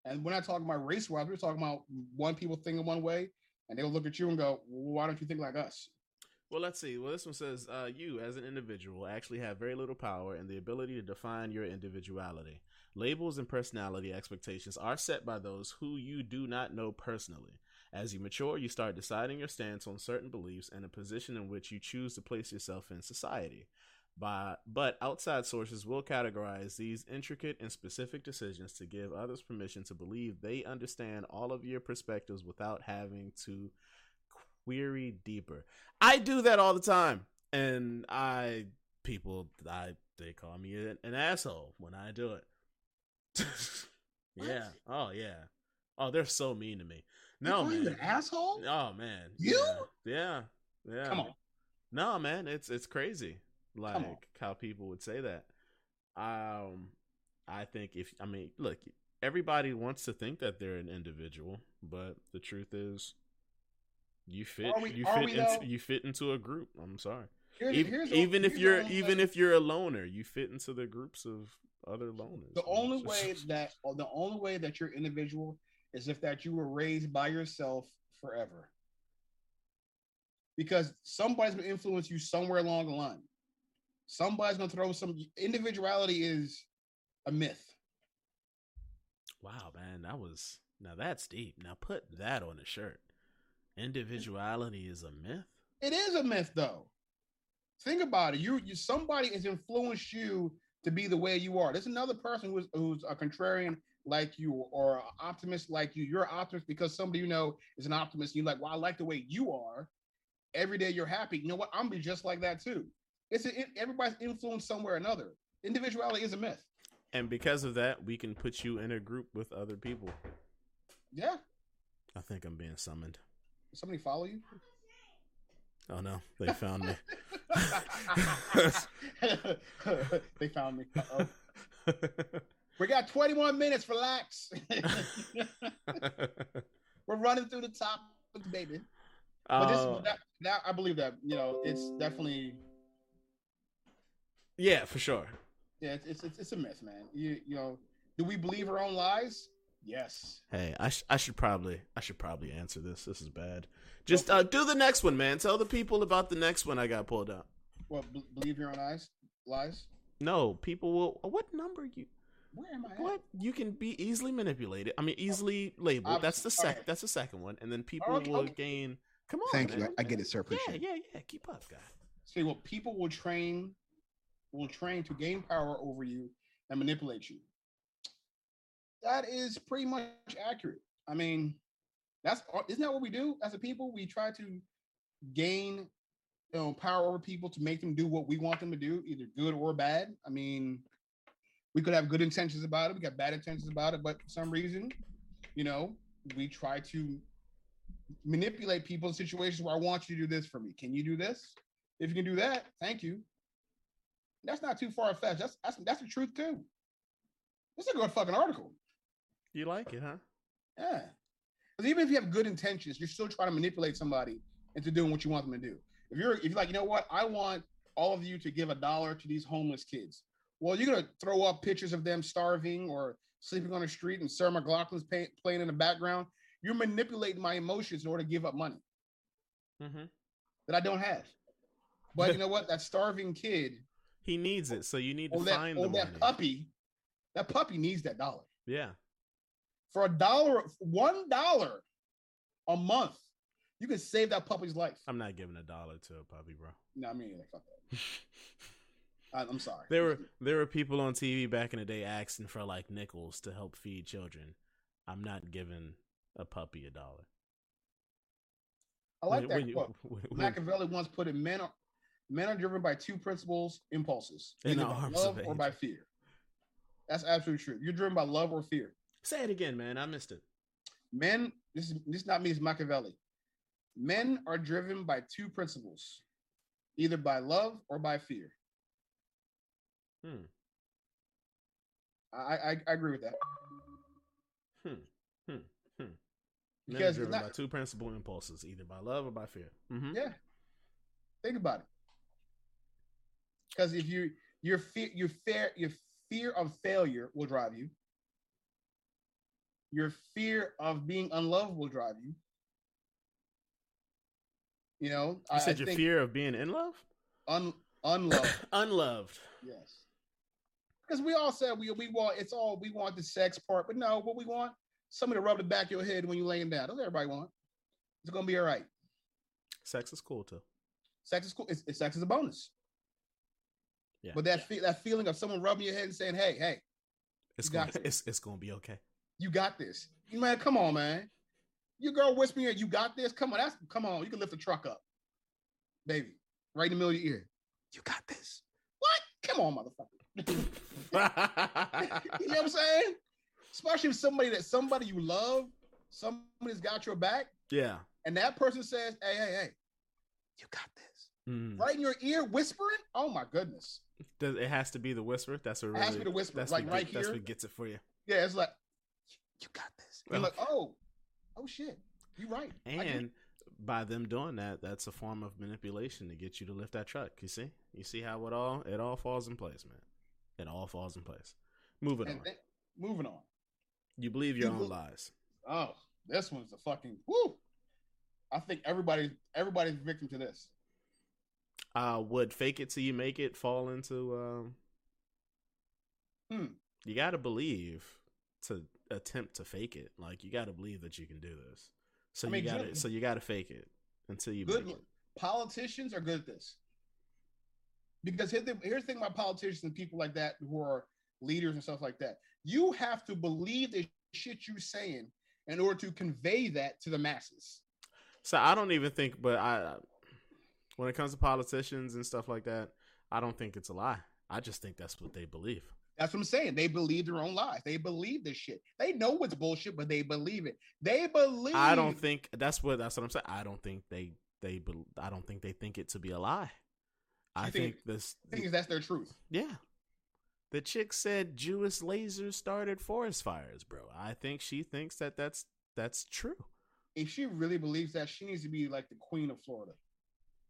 And we're not talking about race wise. We're talking about one people thinking one way, and they'll look at you and go, well, "Why don't you think like us?" well, let's see. Well, this one says uh, you, as an individual, actually have very little power and the ability to define your individuality. Labels and personality expectations are set by those who you do not know personally. As you mature, you start deciding your stance on certain beliefs and a position in which you choose to place yourself in society. By, but outside sources will categorize these intricate and specific decisions to give others permission to believe they understand all of your perspectives without having to query deeper. I do that all the time, and I people I they call me an, an asshole when I do it. yeah. Oh yeah. Oh, they're so mean to me. No man. an asshole. Oh man. You? Yeah. Yeah. yeah. Come on. No, man, it's it's crazy. Like how people would say that. Um, I think if I mean, look, everybody wants to think that they're an individual, but the truth is, you fit. We- you fit into you fit into a group. I'm sorry. Here's, even here's even if you're even way- if you're a loner, you fit into the groups of other loners. the only way that the only way that you're individual is if that you were raised by yourself forever. Because somebody's gonna influence you somewhere along the line. Somebody's gonna throw some individuality is a myth. Wow, man, that was now that's deep. Now put that on a shirt. Individuality is a myth. It is a myth, though. Think about it. You, you somebody has influenced you to be the way you are. There's another person who's who's a contrarian like you or an optimist like you. You're an optimist because somebody you know is an optimist. And You're like, well, I like the way you are. Every day you're happy. You know what? I'm gonna be just like that too. It's it, everybody's influenced somewhere or another. Individuality is a myth. And because of that, we can put you in a group with other people. Yeah. I think I'm being summoned. Somebody follow you. Oh no, they found me. they found me. Uh-oh. We got 21 minutes. Relax. We're running through the top, baby. But this, Uh, that, that, I believe that you know, it's definitely yeah, for sure. yeah, it's it's, it's, it's a myth, man. You you know, do we believe our own lies? Yes. Hey, I sh- I should probably I should probably answer this. This is bad. Just uh, do the next one, man. Tell the people about the next one I got pulled out. Well, b- believe your own eyes lies. No, people will. What number you? Where am I? At? What you can be easily manipulated. I mean, easily labeled. That's the sec. Alright. That's the second one, and then people Okay, will okay. gain. Come on, Thank you. man. I, I get it, sir. Appreciate it. yeah, yeah. Keep up, guy. See, well, people will train, will train to gain power over you and manipulate you. That is pretty much accurate. I mean, that's isn't that what we do as a people? We try to gain, you know, power over people to make them do what we want them to do, either good or bad. I mean, we could have good intentions about it. We got bad intentions about it, but for some reason, you know, we try to manipulate people in situations where I want you to do this for me. Can you do this? If you can do that, thank you. That's not too far fetched. That's that's that's the truth too. This is a good fucking article. You like it, huh? Yeah. Because even if you have good intentions, you're still trying to manipulate somebody into doing what you want them to do. If you're if you're like, you know what, I want all of you to give a dollar to these homeless kids. Well, you're gonna throw up pictures of them starving or sleeping on the street and Sarah McLachlan's pay, playing in the background. You're manipulating my emotions in order to give up money Mm-hmm. that I don't have. But you know what? That starving kid He needs it, so you need to or that, find the that money. puppy That puppy needs that dollar. Yeah. For a dollar, one dollar a month, you can save that puppy's life. I'm not giving a dollar to a puppy, bro. No, I mean, fuck that. I, I'm sorry. There were there were people on TV back in the day asking for like nickels to help feed children. I'm not giving a puppy a dollar. I like When- that when quote. when- when- Machiavelli once put it: men are men are driven by two principles, impulses, In either the by love or by fear. That's absolutely true. You're driven by love or fear. Say it again, man. I missed it. Men, this is this not me, it's Machiavelli. Men are driven by two principles, either by love or by fear. Hmm. I I, I agree with that Hmm. Hmm. Hmm. Men are because driven not, by two principal impulses, either by love or by fear. Mm-hmm. yeah. Think about it. Because if you your fear your fear your fear of failure will drive you. Your fear of being unloved will drive you. You know, You said your fear of being in love, un, unloved. unloved. Yes. Because we all said we we want it's all we want the sex part, but no, what we want somebody to rub the back of your head when you're laying down. That's what everybody want. It's gonna be all right. Sex is cool too. Sex is cool. It's, it's sex is a bonus. Yeah. But that fe- that feeling of someone rubbing your head and saying, "Hey, hey, It's You gonna got it's it's gonna be okay. you got this." You man, come on, man. Your girl whispering, "You got this." Come on, that's come on. You can lift the truck up, baby, right in the middle of your ear. You got this. What? Come on, motherfucker. you know what I'm saying? Especially if somebody that somebody you love, somebody's got your back, yeah. and that person says, "Hey, hey, hey, you got this," Mm. right in your ear, whispering. Oh my goodness! Does it has to be the whisper? That's what It really, has to be the whisper, That's like what right get- That's here. what gets it for you. Yeah, it's like, you got this. And like, Okay. oh, oh shit, You're right. I get it. And by them doing that, that's a form of manipulation to get you to lift that truck. You see, you see how it all it all falls in place, man. It all falls in place. Moving And on. then- moving on. You believe your you own bel- lies. Oh, this one's a fucking woo. I think everybody, everybody's victim to this. Uh, would fake it till you make it fall into? Um, Hmm. You got to believe to attempt to fake it. Like you got to believe that you can do this. So I mean, you got to so you got to fake it until you Good politicians are good at this. Because here's the, here's the thing about politicians and people like that who are leaders and stuff like that. You have to believe the shit you're saying in order to convey that to the masses. So I don't even think, but I, when it comes to politicians and stuff like that, I don't think it's a lie. I just think that's what they believe. That's what I'm saying. They believe their own lies. They believe this shit. They know it's bullshit, but they believe it. They believe. I don't think that's what that's what I'm saying. I don't think they they bel- I don't think they think it to be a lie. I You think, think- this think is that's their truth. yeah. The chick said Jewish lasers started forest fires, bro. I think she thinks that that's that's true. If she really believes that, she needs to be like the queen of Florida.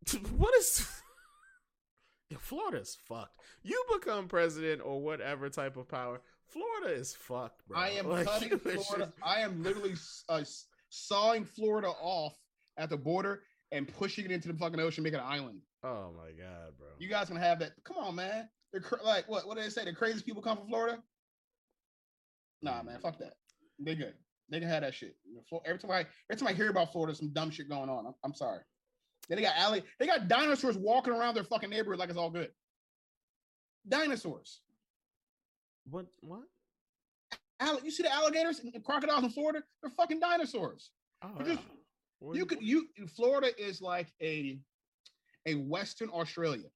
what is Florida's fucked. You become president or whatever type of power, Florida is fucked, bro. I am Like, cutting Florida. I am literally uh, sawing Florida off at the border and pushing it into the fucking ocean, making an island. Oh my god, bro. You guys can have that. Come on, man. They're cra- like what? What do they say? The craziest people come from Florida. Nah, man. Fuck that. They good. They can have that shit. You know, Flo- Every time I every time I hear about Florida, some dumb shit going on. I'm, I'm sorry. Then they got alley. They got dinosaurs walking around their fucking neighborhood like it's all good. Dinosaurs. what what? Alli- you see the alligators and crocodiles in Florida? They're fucking dinosaurs. Oh, just-. You could you Florida is like a a Western Australia.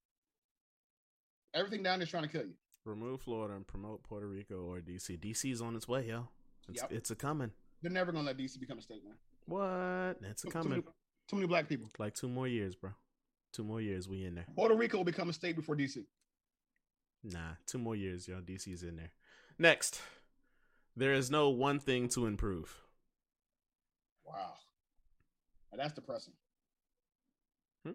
Everything down there's trying to kill you. remove Florida and promote Puerto Rico or DC. DC's on its way, yo. It's Yep. it's a coming. They're never gonna let DC become a state, man. What? It's a coming. Too many black people. Like two more years, bro. Two more years, we in there. Puerto Rico will become a state before DC. Nah, two more years, yo. DC's in there. Next, there is no one thing to improve. Wow. Now that's depressing. Hmm?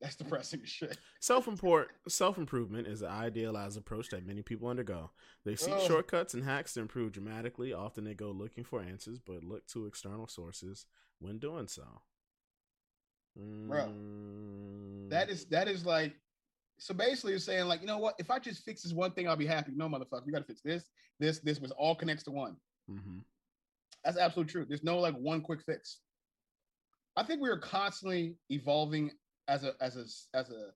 That's depressing shit. Self import self improvement is an idealized approach that many people undergo. They seek Ugh. shortcuts and hacks to improve dramatically. Often they go looking for answers, but look to external sources when doing so. Mm, That is that is like So basically, you're saying like, you know what? If I just fix this one thing, I'll be happy. No, motherfucker, you got to fix this, this, this. Was all connects to one. Mm-hmm. That's absolute truth. There's no like one quick fix. I think we are constantly evolving as a as a as a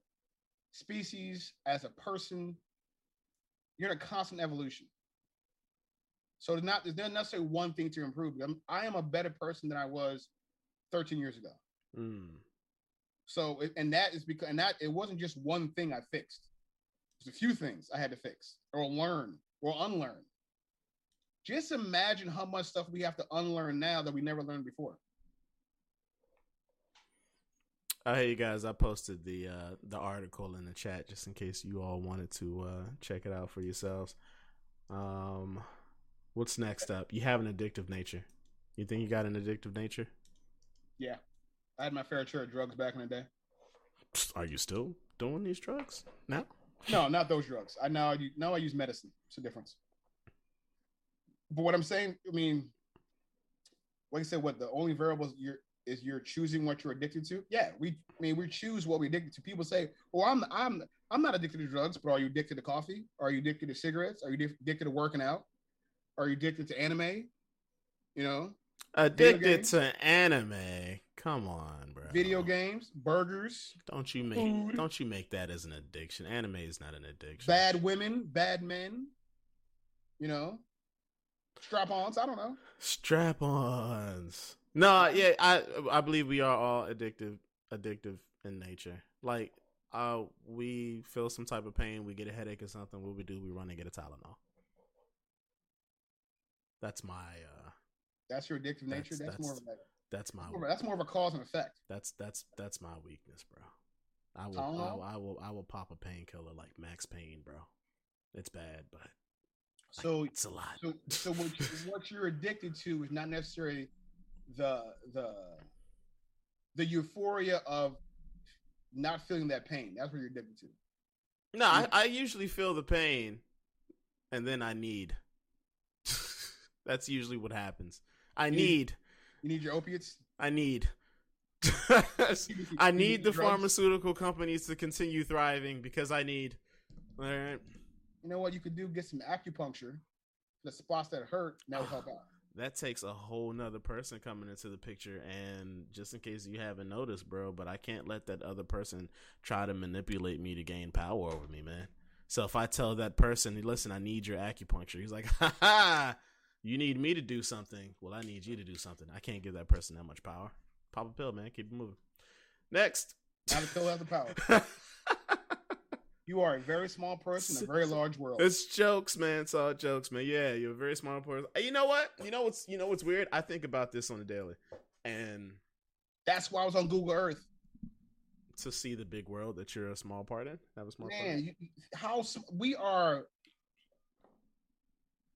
species, as a person. You're in a constant evolution. So there's not there's not necessarily one thing to improve. I'm, I am a better person than I was 13 years ago. Mm. So and that is because and that it wasn't just one thing I fixed. There's a few things I had to fix or learn or unlearn. Just imagine how much stuff we have to unlearn now that we never learned before. Uh, hey you guys, I posted the uh, the article in the chat just in case you all wanted to uh, check it out for yourselves. Um, what's next up? You have an addictive nature. You think you got an addictive nature? Yeah, I had my fair share of drugs back in the day. Are you still doing these drugs now? No, not those drugs. I now I now I use medicine. It's a difference. But what I'm saying, I mean, like I said, what the only variable you're is you're choosing what you're addicted to. Yeah, we I mean we choose what we're addicted to. People say, "Well, I'm I'm I'm not addicted to drugs, but are you addicted to coffee? Are you addicted to cigarettes? Are you addicted to working out? Are you addicted to anime? You know, addicted to anime. Come on, bro. Video games, burgers. Don't you make food. don't you make that as an addiction? Anime is not an addiction. Bad women, bad men. You know, strap-ons. I don't know. Strap-ons. No, yeah, I I believe we are all addictive addictive in nature. Like uh we feel some type of pain, we get a headache or something, what we do, we run and get a Tylenol. That's my uh That's your addictive nature? That's, that's, that's more of like that's my that's more of a cause and effect. That's that's that's my weakness, bro. I will, I will I will I will pop a painkiller like Max Payne, bro. It's bad, but so it's a lot. So so what, you, what you're addicted to is not necessarily the the the euphoria of not feeling that pain. That's what you're addicted to. No, I, I usually feel the pain, and then I need. That's usually what happens. I need, need. You need your opiates. I need. I need the drugs. pharmaceutical companies to continue thriving because I need. All right. You know what you could do? Get some acupuncture. The spots that hurt that will ah, help out that takes a whole nother person coming into the picture and just in case you haven't noticed bro but i can't let that other person try to manipulate me to gain power over me man so if i tell that person listen i need your acupuncture he's like ha ha you need me to do something well i need you to do something i can't give that person that much power pop a pill man keep it moving next not a pill has the power You are a very small person in a very large world. It's jokes, man. It's all jokes, man. Yeah, you're a very small person. You know what? You know what's you know what's weird? I think about this on a daily, and that's why I was on Google Earth to see the big world that you're a small part in. Have a small man. You, how we are.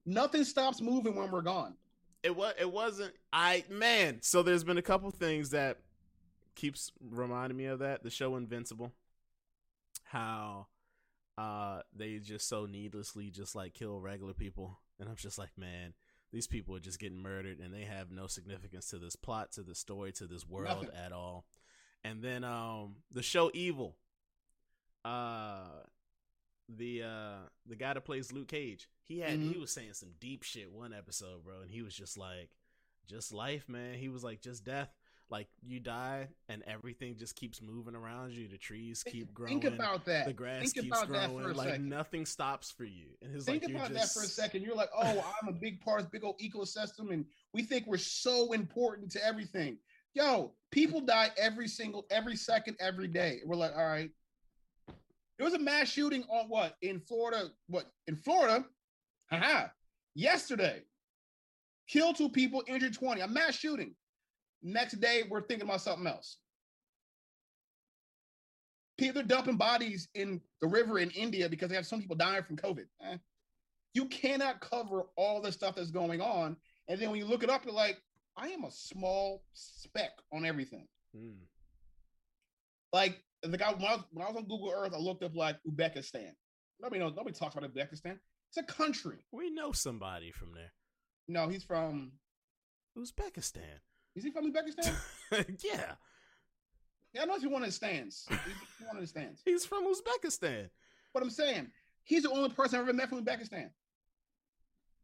Nothing stops moving when we're gone. It was. It wasn't. I man. So there's been a couple things that keeps reminding me of that. The show Invincible. How uh they just so needlessly just like kill regular people and i'm just like man these people are just getting murdered and they have no significance to this plot to the story to this world Nothing. at all and then um the show evil uh the uh the guy that plays luke cage he had mm-hmm. he was saying some deep shit one episode bro and he was just like just life man he was like just death like you die and everything just keeps moving around you. The trees keep growing. Think about that. The grass Think keeps growing. like second. nothing stops for you. And it's think like about just... that for a second. You're like, oh, I'm a big part of big old ecosystem, and we think we're so important to everything. Yo, people die every single, every second, every day. We're like, all right. There was a mass shooting on what in Florida? What in Florida? Haha. Yesterday, killed two people, injured 20. A mass shooting. Next day, we're thinking about something else. People are dumping bodies in the river in India because they have some people dying from COVID. Eh. You cannot cover all the stuff that's going on. And then when you look it up, you're like, I am a small speck on everything. Hmm. Like the guy when I, was, when I was on Google Earth, I looked up like Uzbekistan. Nobody knows. Nobody talks about Uzbekistan. It's a country. We know somebody from there. No, he's from Uzbekistan. Is he from Uzbekistan? yeah. Yeah, I know if you want his stance. He's one of stance. He's from Uzbekistan. But I'm saying he's the only person I've ever met from Uzbekistan.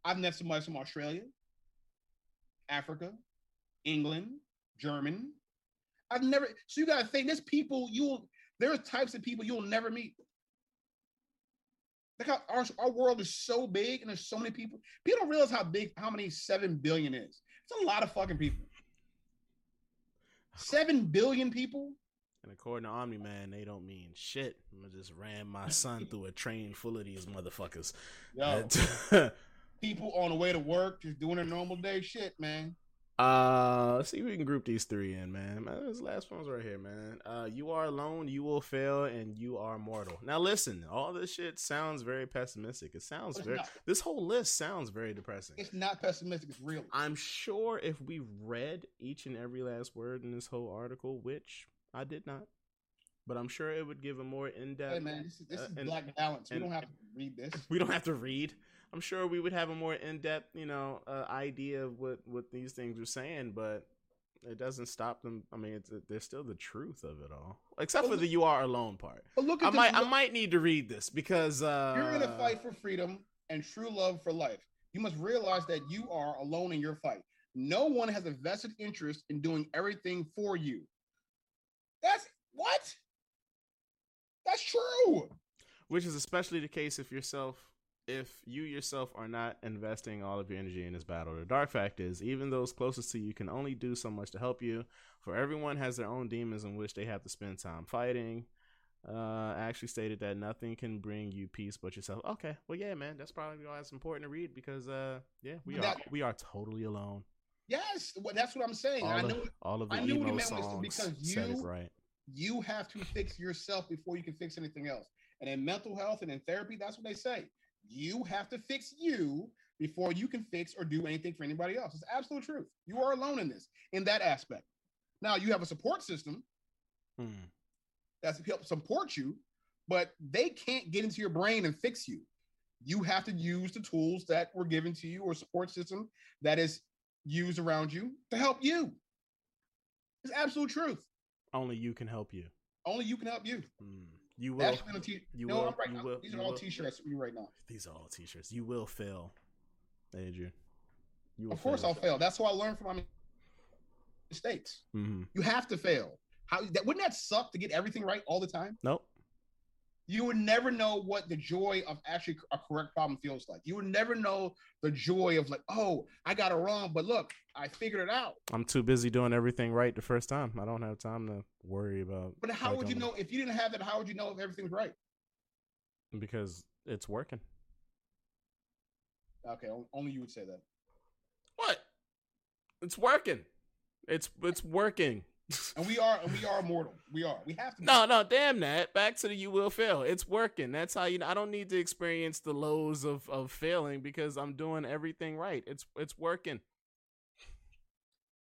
I've met somebody from Australia, Africa, England, German. I've never. So you gotta think there's people you'll. There's types of people you'll never meet. Look how our, our world is so big and there's so many people. People don't realize how big, how many seven billion is. It's a lot of fucking people. Seven billion people. And according to Omni Man, they don't mean shit. I'm just ran my son through a train full of these motherfuckers. Yo, people on the way to work just doing their normal day shit, man. Uh, let's see if we can group these three in, man. man this last one's right here, man. Uh, you are alone, you will fail, and you are mortal. Now, listen, all this shit sounds very pessimistic. It sounds very. Not. This whole list sounds very depressing. It's not pessimistic. It's real. I'm sure if we read each and every last word in this whole article, which I did not, but I'm sure it would give a more in depth. Hey man, this is, this uh, is uh, black balance. We don't have to read this. We don't have to read. I'm sure we would have a more in depth, you know, uh, idea of what what these things are saying, but it doesn't stop them. I mean, it's, they're still the truth of it all, except for the "you are alone" part. But look I might, I might need to read this because uh, you're in a fight for freedom and true love for life. You must realize that you are alone in your fight. No one has a vested interest in doing everything for you. That's what? That's true. Which is especially the case if yourself if you yourself are not investing all of your energy in this battle. The dark fact is, even those closest to you can only do so much to help you. For everyone has their own demons in which they have to spend time fighting. Uh, actually stated that nothing can bring you peace but yourself. Okay, well, yeah, man, that's probably why it's important to read because, uh, yeah, we that, are we are totally alone. Yes, that's what I'm saying. All I know all of the I knew emo songs because you right. You have to fix yourself before you can fix anything else. And in mental health and in therapy, that's what they say. You have to fix you before you can fix or do anything for anybody else. It's absolute truth. You are alone in this, in that aspect. Now you have a support system hmm. that's help support you, but they can't get into your brain and fix you. You have to use the tools that were given to you or support system that is used around you to help you. It's absolute truth. Only you can help you. Only you can help you. Hmm. You will. T- you no, will. Right you will. These are all will. T-shirts for you right now. These are all T-shirts. You will fail, Andrew. You of course, fail. I'll fail. That's why I learn from my mistakes. Mm-hmm. You have to fail. How that wouldn't that suck to get everything right all the time? Nope you would never know what the joy of actually a correct problem feels like. You would never know the joy of like, oh, I got it wrong, but look, I figured it out. I'm too busy doing everything right the first time. I don't have time to worry about. But how would you know if you didn't have it? How would you know if everything's right? Because it's working. Okay, only you would say that. What? It's working. It's it's working and we are and we are mortal. We are. We have to. No, no, damn that. Back to the you will fail. It's working. That's how you. know. I don't need to experience the lows of of failing because I'm doing everything right. It's it's working.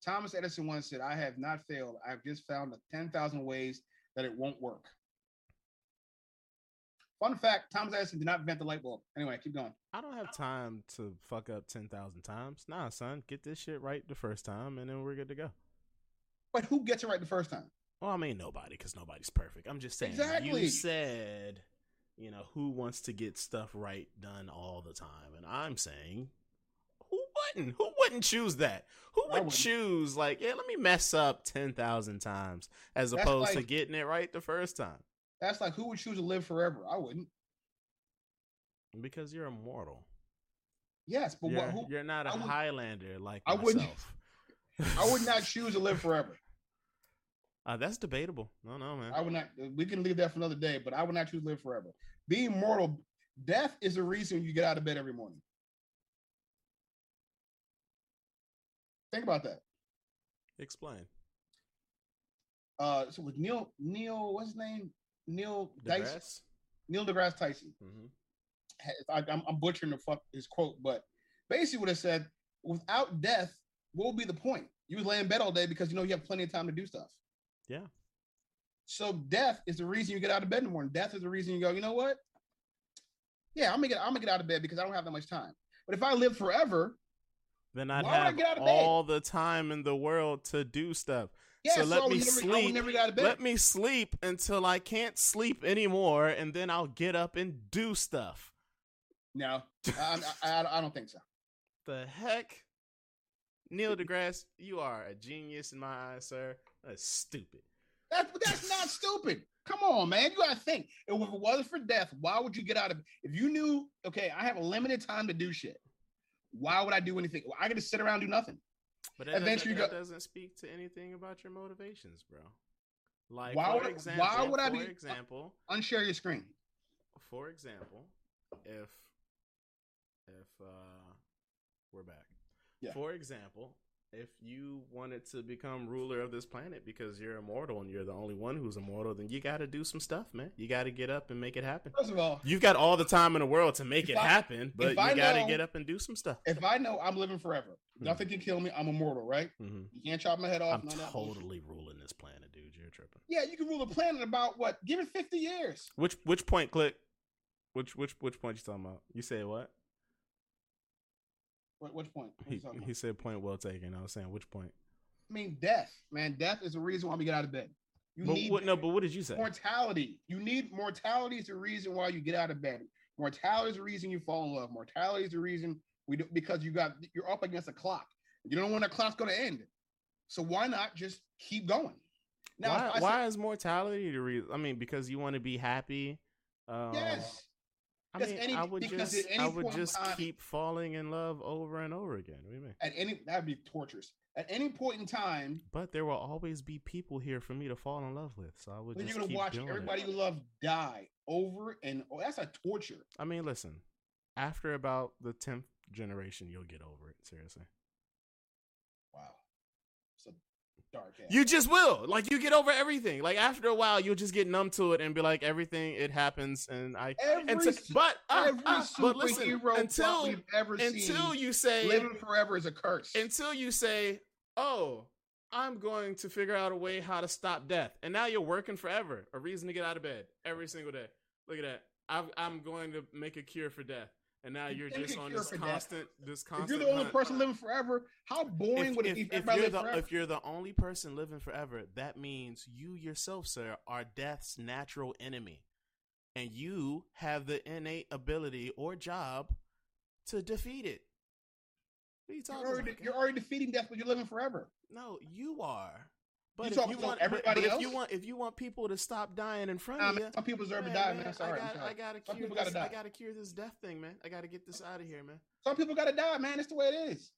Thomas Edison once said, "I have not failed. I've just found the ten thousand ways that it won't work." Fun fact: Thomas Edison did not invent the light bulb. Anyway, keep going. I don't have time to fuck up ten thousand times. Nah, son, get this shit right the first time, and then we're good to go. But who gets it right the first time? Well, I mean nobody, because nobody's perfect. I'm just saying. Exactly. You said, you know, who wants to get stuff right done all the time, and I'm saying, who wouldn't? Who wouldn't choose that? Who would choose like, yeah, let me mess up ten thousand times as That's opposed like, to getting it right the first time? That's like who would choose to live forever? I wouldn't. Because you're immortal. Yes, but you're, what, who, you're not a Highlander like I myself. I would not choose to live forever. Uh, that's debatable. No, no, man. I would not. We can leave that for another day, but I would not choose live forever. Being mortal, death is the reason you get out of bed every morning. Think about that. Explain. Uh, so with Neil, Neil, what's his name? Neil deGrasse. Tyson. Neil deGrasse Tyson. Mm-hmm. I, I'm, I'm butchering the fuck his quote, but basically what it said: without death, what would be the point? You would lay in bed all day because you know you have plenty of time to do stuff. Yeah. So death is the reason you get out of bed in the morning. Death is the reason you go, you know what? Yeah, I'm gonna get I'm gonna get out of bed because I don't have that much time. But if I live forever, then I'd have all the time in the world to do stuff. Yeah, so let me never, sleep. never got out of bed. Let me sleep until I can't sleep anymore, and then I'll get up and do stuff. no, I, I, I don't think so. The heck, Neil deGrasse, you are a genius in my eyes, sir. That's stupid. That's that's not stupid. Come on, man. You gotta think. If it wasn't for death, why would you get out of if you knew, okay, I have a limited time to do shit. Why would I do anything? I gotta sit around and do nothing. But that, Eventually doesn't, you that doesn't speak to anything about your motivations, bro. Like Why for would- example, why would I for be- example, Unshare your screen. for example, if if uh we're back. Yeah. For example, if you wanted to become ruler of this planet because you're immortal and you're the only one who's immortal, then you got to do some stuff, man. You got to get up and make it happen. First of all, You've got all the time in the world to make it I- happen, but you got to get up and do some stuff. if I know I'm living forever, Hmm. nothing can kill me. I'm immortal, right? hmm You can't chop my head off. I'm none of that totally ruling this planet, dude. You're tripping. Yeah, you can rule the planet about what? Give it 50 years. Which which point click? Which which which point you talking about? You say what? What, which point? He you talking about? he said point well taken. I was saying which point. I mean, death, man. Death is the reason why we get out of bed. You But need what, no, but what did you say? mortality. You need mortality is the reason why you get out of bed. Mortality is the reason you fall in love. Mortality is the reason we do because you got you're up against a clock. You don't know when that clock's going to end. So why not just keep going? Now, why why is mortality the reason? I mean, because you want to be happy. Um, yes, I mean, any- I would just I would just time- keep falling in love over and over again. What do you mean? at any that'd be torturous. At any point in time, But there will always be people here for me to fall in love with, so I would just you're gonna watch everybody it. you love die over and oh, that's a torture. I mean, listen. After about the tenth generation, you'll get over it. Seriously. Wow, dark. ass. You just will. Like you get over everything. Like after a while, you'll just get numb to it and be like, everything it happens, and I. every And s- but uh, every uh, but listen, until we've ever until seen, you say living forever is a curse. until you say, "Oh, I'm going to figure out a way how to stop death," and now you're working forever, a reason to get out of bed every single day. Look at that. I'm, I'm going to make a cure for death, and now You you're just on this constant, this if you're the only hunt. person living forever, how boring if, would it if- be if if you're the forever? if you're the only person living forever, that means you yourself, sir, are death's natural enemy, and you have the innate ability or job to defeat it. What are you You're already, about? you're already defeating death, but you're living forever. No, you are. But You if you want everybody if you want if you want people to stop dying in front Nah, of man, you, some people deserve to die, man, man. Sorry, I got, I gotta Some cure people gotta this. I gotta cure this death thing, man. I gotta get this out of here, man. Some people gotta die, man. It's the way it is.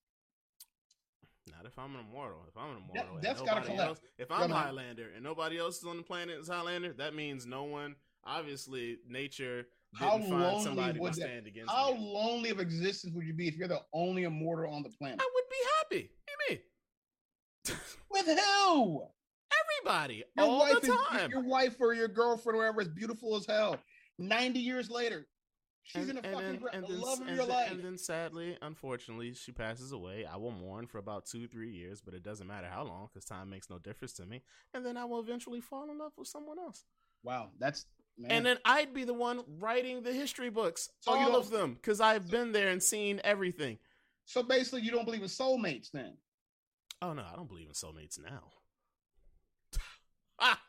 Not if I'm an immortal. If I'm an immortal, and that's gotta collect. else. If I'm man. Highlander and nobody else is on the planet is Highlander, that means no one. Obviously, nature How lonely somebody to would that- stand against How me. lonely of existence would you be if you're the only immortal on the planet? I would be happy. What do you mean? With who? Everybody, Your all wife the is time. your wife or your girlfriend or whatever is beautiful as hell. Ninety years later, she's in the fucking gra- the love of and your then- life. and then sadly, unfortunately, she passes away. I will mourn for about two, three years, but it doesn't matter how long because time makes no difference to me. And then I will eventually fall in love with someone else. wow, that's man. And then I'd be the one writing the history books, So all of them, because I've been there and seen everything. so basically, you don't believe in soulmates then? Oh no, I don't believe in soulmates now. ah.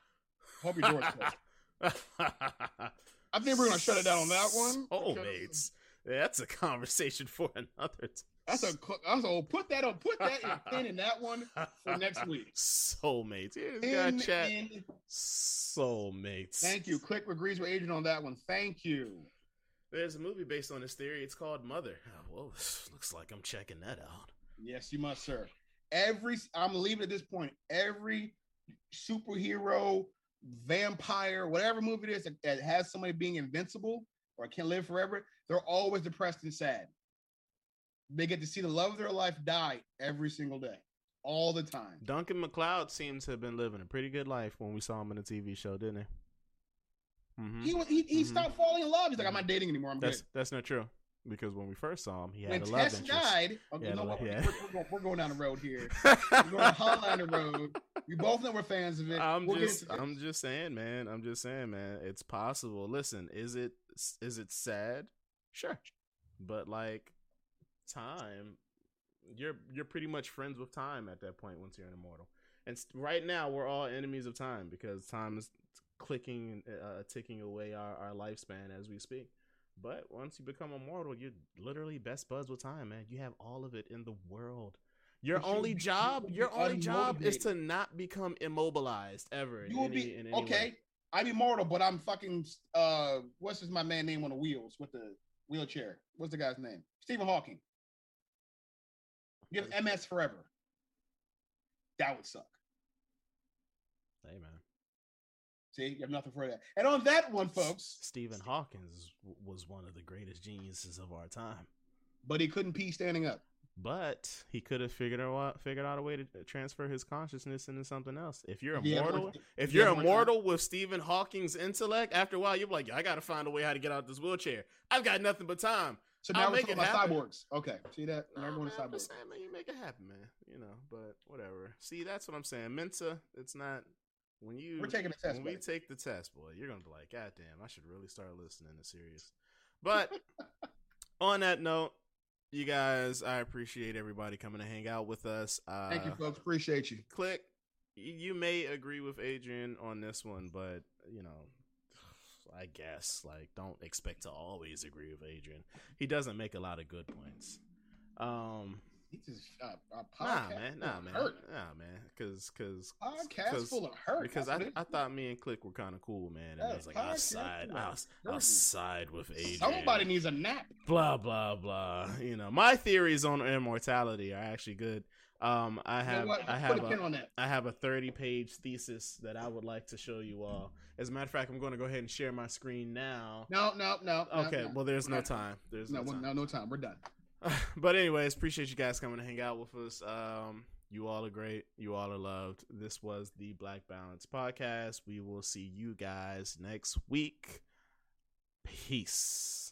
Hope your door's closed. I think we're gonna shut it down on that one. because Soulmates. That's a conversation for another time. That's a. cl- That's a. Put that on. Put that in pin in that one for next week. Soulmates. Here's got In- chat. in- Soulmates. thank you. Click agrees with Adrian on that one. Thank you. There's a movie based on this theory. It's called Mother. Oh, well, looks like I'm checking that out. Yes, you must, sir. Every I'm leaving at this point. Every superhero, vampire, whatever movie it is that, that has somebody being invincible or can live forever, they're always depressed and sad. They get to see the love of their life die every single day, all the time. Duncan MacLeod seems to have been living a pretty good life when we saw him in the TV show, didn't he? hmm He was he, he Mhm. stopped falling in love. He's like, I'm not dating anymore. I'm That's good. that's not true because when we first saw him, he had When a love Tess interest. died, okay, Yeah, no, the- we're, yeah. we're, we're going, down the road here. We're going to Hollander Road. We both know we're fans of it. I'm We'll just I'm just saying, man. I'm just saying, man. It's possible. Listen, is it is it sad? Sure, but like time, you're you're pretty much friends with time at that point once you're an immortal. And right now, we're all enemies of time because time is clicking, uh, ticking away our, our lifespan as we speak. But once you become immortal, you're literally best buds with time, man. You have all of it in the world. Your you only be- job, you your only job is to not become immobilized ever. You will any- be any way. okay. I'm immortal, but I'm fucking. Uh, what's his my man name on the wheels with the wheelchair? What's the guy's name? Stephen Hawking. You have MS forever. That would suck. Hey, man. See, you have nothing for that. And on that one, folks, Stephen Hawkins was one of the greatest geniuses of our time. but he couldn't pee standing up. But he could have figured out figured out a way to transfer his consciousness into something else. If you're If he had immortal, more- if you're time. immortal with Stephen Hawking's intellect, after a while you're like, I gotta find a way how to get out this wheelchair. I've got nothing but time. So I'll now we're make talking about happen. cyborgs. Okay, see that? Now we're going to cyborgs. saying, man, you make it happen, man. You know, but whatever. See, that's what I'm saying. Mensa, it's not when you We're taking a test. when we take the test, boy, you're gonna be like, God damn, I should really start listening to serious. But on that note, you guys, I appreciate everybody coming to hang out with us. Uh, Thank you, folks. Appreciate you. Click. You may agree with Adrian on this one, but you know, I guess like don't expect to always agree with Adrian. He doesn't make a lot of good points. Um, He just uh, a nah, man, nah, man, hurt. nah, man, because because Podcast full of hurt. because I, I thought me and Click were kind of cool, man. And Yeah, I was like, I'll side, I'll, I'll side with Adrian. somebody needs a nap. blah blah blah. You know, my theories on immortality are actually good. Um, I You know have? I have a a, on that. I have a thirty page thesis that I would like to show you all. As a matter of fact, I'm going to go ahead and share my screen now. No, no, no. no, Okay, no. well, there's no time. There's No, no time. no, no time. We're done. but anyways, appreciate you guys coming to hang out with us. Um, you all are great. You all are loved. This was the Black Balance podcast. We will see you guys next week. Peace.